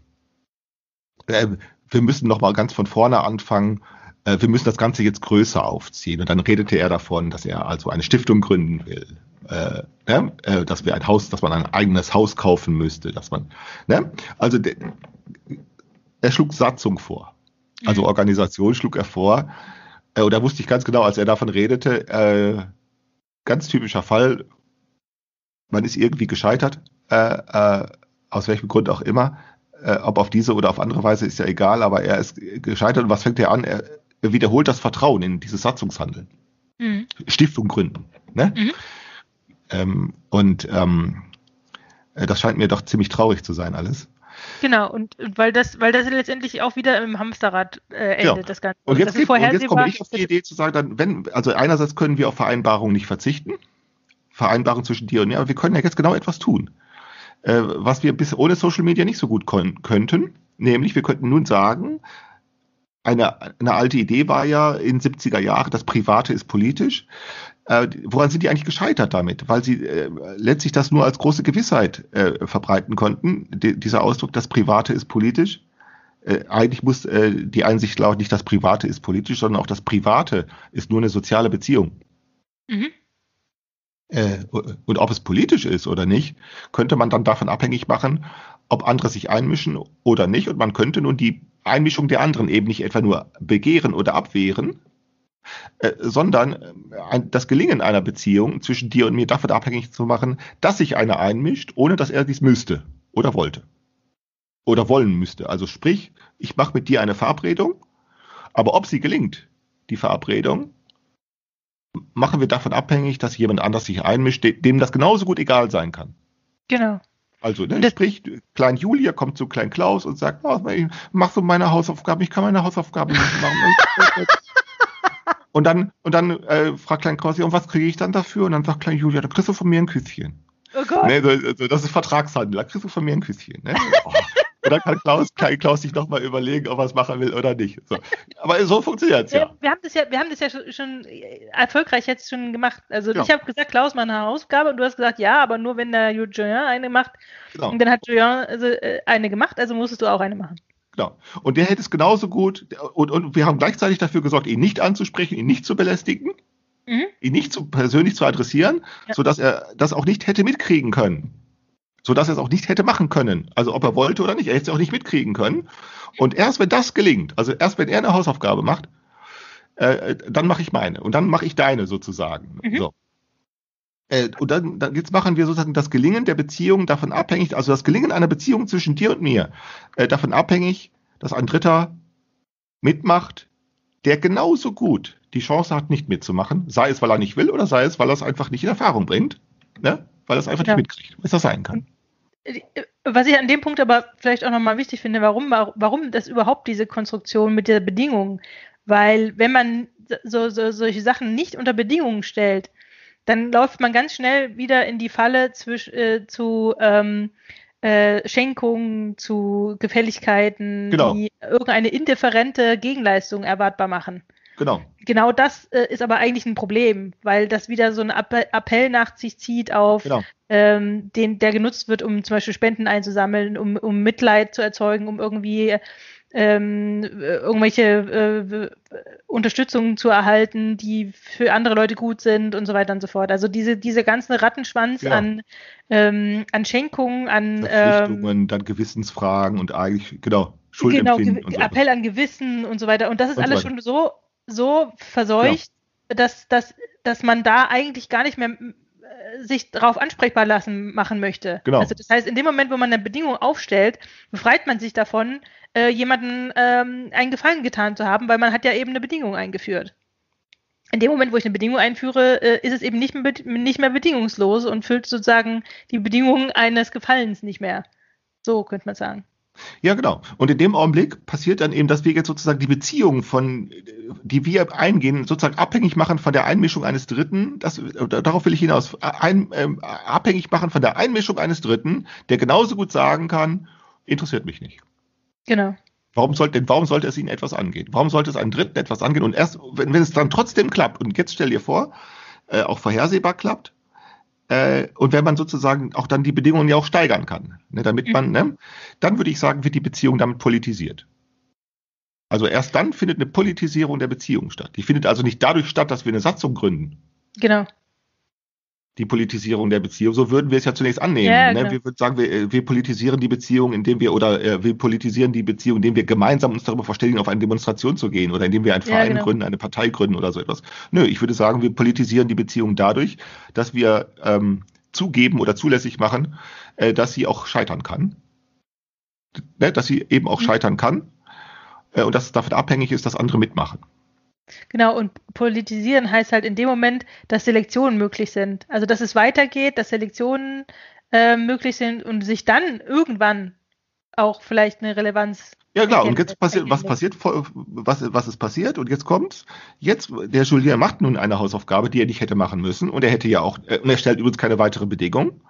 C: äh, wir müssen noch mal ganz von vorne anfangen. Äh, wir müssen das Ganze jetzt größer aufziehen. Und dann redete er davon, dass er also eine Stiftung gründen will. Äh, ne? äh, dass wir ein Haus, dass man ein eigenes Haus kaufen müsste, dass man, ne? Also er schlug Satzung vor. Also
B: Mhm.
C: Organisation schlug er vor. Äh, und da wusste ich ganz genau, als er davon redete, äh, ganz typischer Fall, man ist irgendwie gescheitert, äh, äh, aus welchem Grund auch immer, äh, ob auf diese oder auf andere Weise ist ja egal, aber er ist gescheitert und was fängt er an? Er, er wiederholt das Vertrauen in dieses Satzungshandeln.
B: Mhm.
C: Stiftung gründen. Ne?
B: Mhm.
C: Ähm, und ähm, äh, das scheint mir doch ziemlich traurig zu sein, alles.
B: Genau, und und weil das, weil das letztendlich auch wieder im Hamsterrad äh, endet,
C: Ja.
B: das Ganze.
C: Und jetzt, geht, und jetzt komme ich auf die Idee zu sagen, dann, wenn, also einerseits können wir auf Vereinbarungen nicht verzichten, Vereinbarungen zwischen dir und mir, aber wir können ja jetzt genau etwas tun, äh, was wir bis ohne Social Media nicht so gut könnten, nämlich wir könnten nun sagen, eine, eine alte Idee war ja in 70er Jahren, das Private ist politisch. Äh, woran sind die eigentlich gescheitert damit? Weil sie äh, letztlich das nur als große Gewissheit äh, verbreiten konnten. Die, dieser Ausdruck, das Private ist politisch. Äh, eigentlich muss äh, die Einsicht lauten, nicht das Private ist politisch, sondern auch das Private ist nur eine soziale Beziehung.
B: Mhm.
C: Äh, und ob es politisch ist oder nicht, könnte man dann davon abhängig machen, ob andere sich einmischen oder nicht. Und man könnte nun die Einmischung der anderen eben nicht etwa nur begehren oder abwehren, äh, sondern äh, ein, das Gelingen einer Beziehung zwischen dir und mir davon abhängig zu machen, dass sich einer einmischt, ohne dass er dies müsste oder wollte. Oder wollen müsste. Also sprich, ich mache mit dir eine Verabredung, aber ob sie gelingt, die Verabredung, machen wir davon abhängig, dass jemand anders sich einmischt, de- dem das genauso gut egal sein kann.
B: Genau.
C: Also, ne,
B: das-
C: sprich, Klein Julia kommt zu Klein Klaus und sagt, oh, mach so meine Hausaufgaben, ich kann meine Hausaufgaben nicht machen. und dann, und dann äh, fragt Klein Klaus, ja, und was kriege ich dann dafür? Und dann sagt Klein Julia, da kriegst du von mir ein Küsschen.
B: Oh Gott.
C: Ne, so, so, das ist Vertragshandel. Da kriegst du von mir ein Küsschen. Ne? Oh. Und dann kann Klaus, kann Klaus sich nochmal überlegen, ob er es machen will oder nicht. So. Aber so funktioniert es ja.
B: Ja, wir haben das ja, wir haben das ja schon, schon erfolgreich jetzt schon gemacht. Also
C: Ja.
B: ich habe gesagt, Klaus, mach eine Hausaufgabe und du hast gesagt, ja, aber nur wenn der Julien eine macht.
C: Genau.
B: Und dann hat Julien also, äh, eine gemacht, also musstest du auch eine machen.
C: Genau. Und der hätte es genauso gut, und, und wir haben gleichzeitig dafür gesorgt, ihn nicht anzusprechen, ihn nicht zu belästigen,
B: Mhm.
C: ihn nicht zu, persönlich zu adressieren,
B: Ja.
C: sodass er das auch nicht hätte mitkriegen können. Sodass er es auch nicht hätte machen können. Also ob er wollte oder nicht, er hätte es auch nicht mitkriegen können. Und erst wenn das gelingt, also erst wenn er eine Hausaufgabe macht, äh, dann mache ich meine. Und dann mache ich deine sozusagen.
B: Mhm.
C: So. Äh, und dann, dann jetzt machen wir sozusagen das Gelingen der Beziehung davon abhängig, also das Gelingen einer Beziehung zwischen dir und mir, äh, davon abhängig, dass ein Dritter mitmacht, der genauso gut die Chance hat, nicht mitzumachen, sei es, weil er nicht will oder sei es, weil er es einfach nicht in Erfahrung bringt, ne? weil er es einfach
B: Ja.
C: nicht mitkriegt, was das sein kann.
B: Äh, Was ich an dem Punkt aber vielleicht auch nochmal wichtig finde, warum, warum das überhaupt diese Konstruktion mit der Bedingung? Weil wenn man so, so, solche Sachen nicht unter Bedingungen stellt, dann läuft man ganz schnell wieder in die Falle zwisch, äh, zu ähm, äh, Schenkungen, zu Gefälligkeiten,
C: Genau.
B: die irgendeine indifferente Gegenleistung erwartbar machen.
C: Genau.
B: Genau das äh, ist aber eigentlich ein Problem, weil das wieder so ein Appell, Appell nach sich zieht auf,
C: Genau.
B: ähm, den, der genutzt wird, um zum Beispiel Spenden einzusammeln, um, um Mitleid zu erzeugen, um irgendwie ähm, äh, irgendwelche äh, Unterstützungen zu erhalten, die für andere Leute gut sind und so weiter und so fort. Also diese, diese ganzen Rattenschwanz
C: Genau.
B: an, ähm, an Schenkungen, an ähm,
C: Verpflichtungen, dann Gewissensfragen und eigentlich, genau, Schuldempfinden
B: Genau,
C: so.
B: Appell an Gewissen und so weiter. Und das ist
C: Und so
B: alles
C: weiter.
B: schon so, so verseucht, dass, dass, dass man da eigentlich gar nicht mehr äh, sich darauf ansprechbar lassen machen möchte.
C: Genau.
B: Also das heißt, in dem Moment, wo man eine Bedingung aufstellt, befreit man sich davon, äh, jemanden ähm, einen Gefallen getan zu haben, weil man hat ja eben eine Bedingung eingeführt. In dem Moment, wo ich eine Bedingung einführe, äh, ist es eben nicht nicht mehr bedingungslos und füllt sozusagen die Bedingungen eines Gefallens nicht mehr. So könnte man sagen.
C: Ja, genau. Und in dem Augenblick passiert dann eben, dass wir jetzt sozusagen die Beziehung von, die wir eingehen, sozusagen abhängig machen von der Einmischung eines Dritten. Das, darauf will ich hinaus. Ein, ähm, abhängig machen von der Einmischung eines Dritten, der genauso gut sagen kann, interessiert mich nicht.
B: Genau.
C: Warum sollte, denn warum sollte es Ihnen etwas angehen? Warum sollte es einem Dritten etwas angehen? Und erst, wenn, wenn es dann trotzdem klappt, und jetzt stell dir vor, äh, auch vorhersehbar klappt, äh, und wenn man sozusagen auch dann die Bedingungen ja auch steigern kann, ne, damit man, ne, dann würde ich sagen, wird die Beziehung damit politisiert. Also erst dann findet eine Politisierung der Beziehung statt. Die findet also nicht dadurch statt, dass wir eine Satzung gründen.
B: Genau.
C: Die Politisierung der Beziehung, so würden wir es ja zunächst annehmen.
B: Ja,
C: ne? Wir würden sagen, wir, äh, wir politisieren die Beziehung, indem wir oder äh, wir politisieren die Beziehung, indem wir gemeinsam uns darüber verständigen, auf eine Demonstration zu gehen oder indem wir einen
B: Ja,
C: Verein
B: genau.
C: gründen, eine Partei gründen oder so etwas. Nö, ich würde sagen, wir politisieren die Beziehung dadurch, dass wir ähm, zugeben oder zulässig machen, äh, dass sie auch scheitern kann. Ne? Dass sie eben auch
B: Mhm.
C: scheitern kann äh, und dass es davon abhängig ist, dass andere mitmachen.
B: Genau, und politisieren heißt halt in dem Moment, dass Selektionen möglich sind. Also, dass es weitergeht, dass Selektionen äh, möglich sind und sich dann irgendwann auch vielleicht eine Relevanz.
C: Ja klar, und jetzt passiert, was passiert, was, was ist passiert? Und jetzt kommt's. Jetzt, der Julien macht nun eine Hausaufgabe, die er nicht hätte machen müssen. Und er hätte ja auch, äh, und er stellt übrigens keine weitere Bedingung.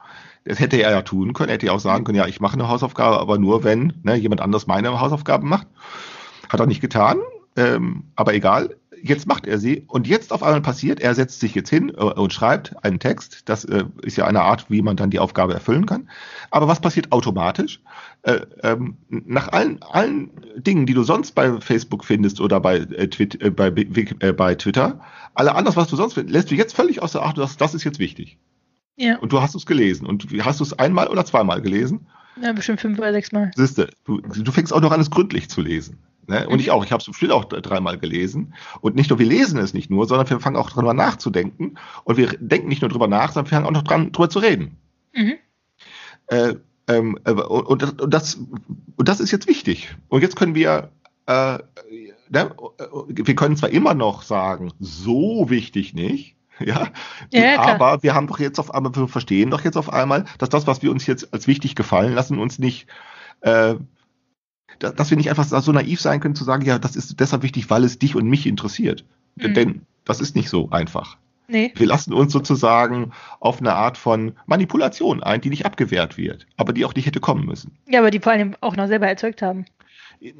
C: Das hätte er ja tun können. Er hätte ja auch sagen können, ja, ich mache eine Hausaufgabe, aber nur wenn ne, jemand anders meine Hausaufgabe macht. Hat er nicht getan, ähm, aber egal. Jetzt macht er sie und jetzt auf einmal passiert, er setzt sich jetzt hin äh, und schreibt einen Text. Das äh, ist ja eine Art, wie man dann die Aufgabe erfüllen kann. Aber was passiert automatisch? Äh, ähm, nach allen, allen Dingen, die du sonst bei Facebook findest oder bei, äh, Twit, äh, bei, äh, bei Twitter, alle anders, was du sonst findest, lässt du jetzt völlig außer Acht, das, das ist jetzt wichtig.
B: Ja,
C: Und du hast es gelesen. Und hast du es einmal oder zweimal gelesen?
B: ja, bestimmt fünf oder sechs Mal.
C: Siehste, du, du fängst auch noch an, es gründlich zu lesen. Ne? Und
B: Mhm.
C: ich auch. Ich habe es bestimmt auch dreimal gelesen. Und nicht nur wir lesen es nicht nur, sondern wir fangen auch drüber nachzudenken. Und wir denken nicht nur drüber nach, sondern wir fangen auch noch dran, drüber zu reden.
B: Mhm.
C: Äh, ähm, äh, und, das- und, das, und das ist jetzt wichtig. Und jetzt können wir, äh, ne, wir können zwar immer noch sagen, so wichtig nicht, ja,
B: Ja,
C: aber wir haben doch jetzt auf einmal, wir verstehen doch jetzt auf einmal, dass das, was wir uns jetzt als wichtig gefallen lassen, uns nicht, äh, dass wir nicht einfach so naiv sein können zu sagen, ja, das ist deshalb wichtig, weil es dich und mich interessiert.
B: Mhm.
C: Denn das ist nicht so einfach.
B: Nee.
C: Wir lassen uns sozusagen auf eine Art von Manipulation ein, die nicht abgewehrt wird, aber die auch nicht hätte kommen müssen.
B: Ja, aber die vor allem auch noch selber erzeugt haben.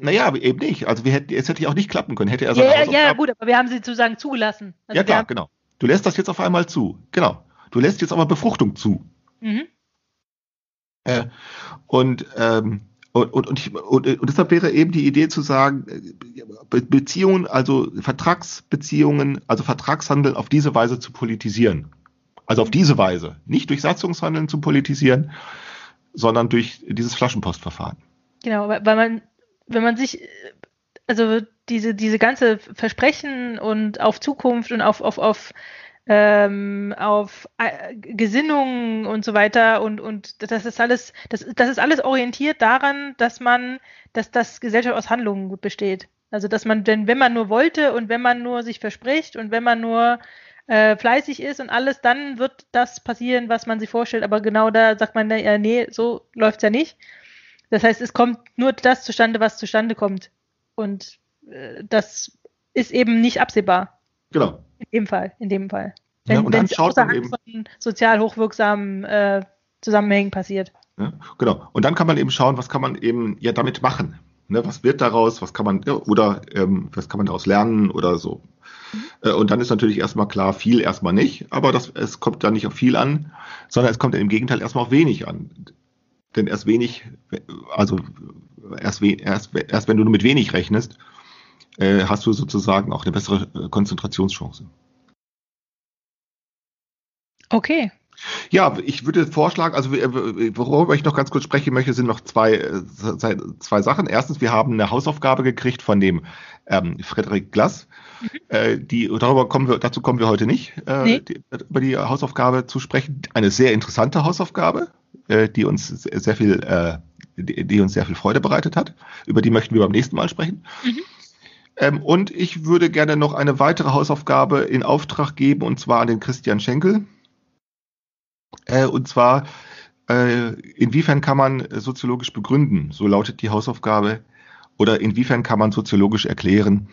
C: Naja, eben nicht. Also wir hätten, es hätte ja auch nicht klappen können. Hätte er
B: Ja,
C: seine
B: ja, ja,
C: Hausaufgaben-
B: gut, aber wir haben sie sozusagen zugelassen. Also
C: ja klar,
B: haben,
C: genau. Du lässt das jetzt auf einmal zu. Genau. Du lässt jetzt aber Befruchtung zu.
B: Mhm.
C: Äh, und, ähm, und, und, und, ich, und, und deshalb wäre eben die Idee zu sagen, äh, Be Beziehungen, also Vertragsbeziehungen, also Vertragshandeln auf diese Weise zu politisieren. Also auf diese Weise. Nicht durch Satzungshandeln zu politisieren, sondern durch dieses Flaschenpostverfahren.
B: Genau, weil weil man, wenn man sich, äh, also diese, diese ganze Versprechen und auf Zukunft und auf, auf, auf, ähm, auf äh, Gesinnungen und so weiter und, und das ist alles, das, das ist alles orientiert daran, dass man, dass das Gesellschaft aus Handlungen besteht. Also dass man, denn wenn man nur wollte und wenn man nur sich verspricht und wenn man nur äh, fleißig ist und alles, dann wird das passieren, was man sich vorstellt. Aber genau da sagt man, ja, nee, so läuft's ja nicht. Das heißt, es kommt nur das zustande, was zustande kommt. Und äh, das ist eben nicht absehbar.
C: Genau.
B: In dem Fall, in dem Fall.
C: Ja,
B: Wenn
C: und dann schaut man
B: außerhalb
C: eben-
B: von sozial hochwirksamen äh, Zusammenhängen passiert.
C: Ja, genau. Und dann kann man eben schauen, was kann man eben ja damit machen. Ne, was wird daraus? Was kann man ja, oder ähm, was kann man daraus lernen oder so? Äh, und dann ist natürlich erstmal klar, viel erstmal nicht, aber das, es kommt dann nicht auf viel an, sondern es kommt im Gegenteil erstmal auf wenig an. Denn erst wenig, also erst, erst, erst wenn du nur mit wenig rechnest, äh, hast du sozusagen auch eine bessere äh, Konzentrationschance.
B: Okay.
C: Ja, ich würde vorschlagen, also äh, worüber ich noch ganz kurz sprechen möchte, sind noch zwei, äh, zwei Sachen. Erstens, wir haben eine Hausaufgabe gekriegt von dem ähm, Frederik Glass. Äh, die, darüber kommen wir, dazu kommen wir heute nicht, äh,
B: Nee.
C: die, über die Hausaufgabe zu sprechen. Eine sehr interessante Hausaufgabe, äh, die uns sehr viel, die, die uns sehr viel Freude bereitet hat. Über die möchten wir beim nächsten Mal sprechen.
B: Mhm.
C: Ähm, und ich würde gerne noch eine weitere Hausaufgabe in Auftrag geben, und zwar an den Christian Schenkel. Äh, und zwar, äh, inwiefern kann man soziologisch begründen, so lautet die Hausaufgabe, oder inwiefern kann man soziologisch erklären,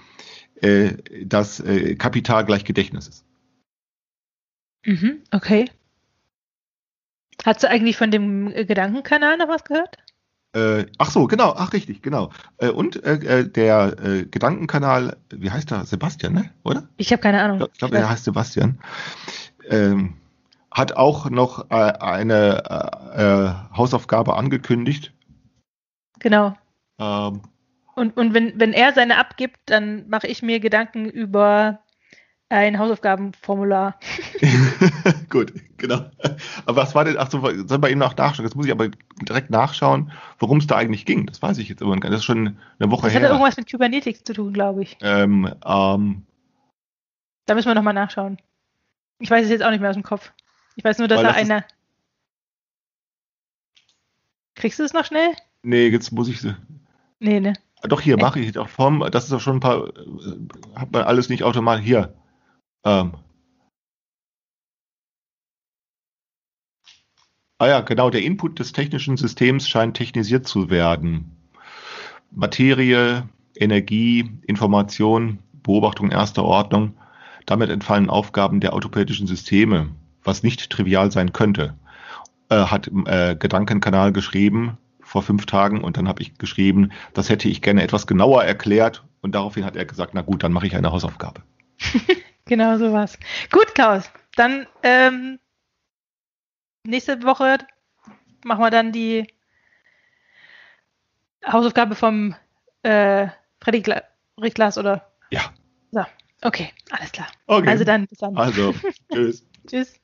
C: äh, dass äh, Kapital gleich Gedächtnis ist.
B: Mhm, okay. Hast du eigentlich von dem Gedankenkanal noch was gehört?
C: Äh, ach so, genau, ach richtig, genau. Äh, und äh, äh, der äh, Gedankenkanal, wie heißt er? Sebastian, ne? Oder?
B: Ich habe keine
C: Ich
B: Ahnung.
C: glaube, glaub, er heißt Sebastian. Ähm, hat auch noch äh, eine Hausaufgabe angekündigt.
B: Genau.
C: Ähm,
B: Und, und wenn, wenn er seine abgibt, dann mache ich mir Gedanken über ein Hausaufgabenformular.
C: Gut, genau. Aber was war denn, ach so, soll bei ihm noch nachschauen? Jetzt muss ich aber direkt nachschauen, worum es da eigentlich ging. Das weiß ich jetzt immer gar nicht. Das ist schon eine Woche
B: Das hat
C: her.
B: irgendwas mit Kybernetics zu tun, glaube ich.
C: Ähm, ähm,
B: Da müssen wir nochmal nachschauen. Ich weiß es jetzt auch nicht mehr aus dem Kopf. Ich weiß nur, dass er
C: das ist-
B: eine. Kriegst du es noch schnell?
C: nee, jetzt muss ich sie.
B: Nee, ne.
C: Doch, hier mache ich doch Form. Das ist doch schon ein paar. äh, Hat man alles nicht automatisch. Hier. Ähm. Ah ja, genau. Der Input des technischen Systems scheint technisiert zu werden. Materie, Energie, Information, Beobachtung erster Ordnung. Damit entfallen Aufgaben der autopoetischen Systeme, was nicht trivial sein könnte. Äh, hat äh, Gedankenkanal geschrieben vor fünf Tagen und dann habe ich geschrieben, das hätte ich gerne etwas genauer erklärt und daraufhin hat er gesagt, na gut, dann mache ich eine Hausaufgabe.
B: Genau sowas. Gut, Klaus. Dann ähm, nächste Woche machen wir dann die Hausaufgabe vom äh, Freddy Gla Rick Glas oder.
C: Ja.
B: So, okay, alles klar.
C: Okay.
B: Also dann, bis dann.
C: Also, tschüss.
B: Tschüss.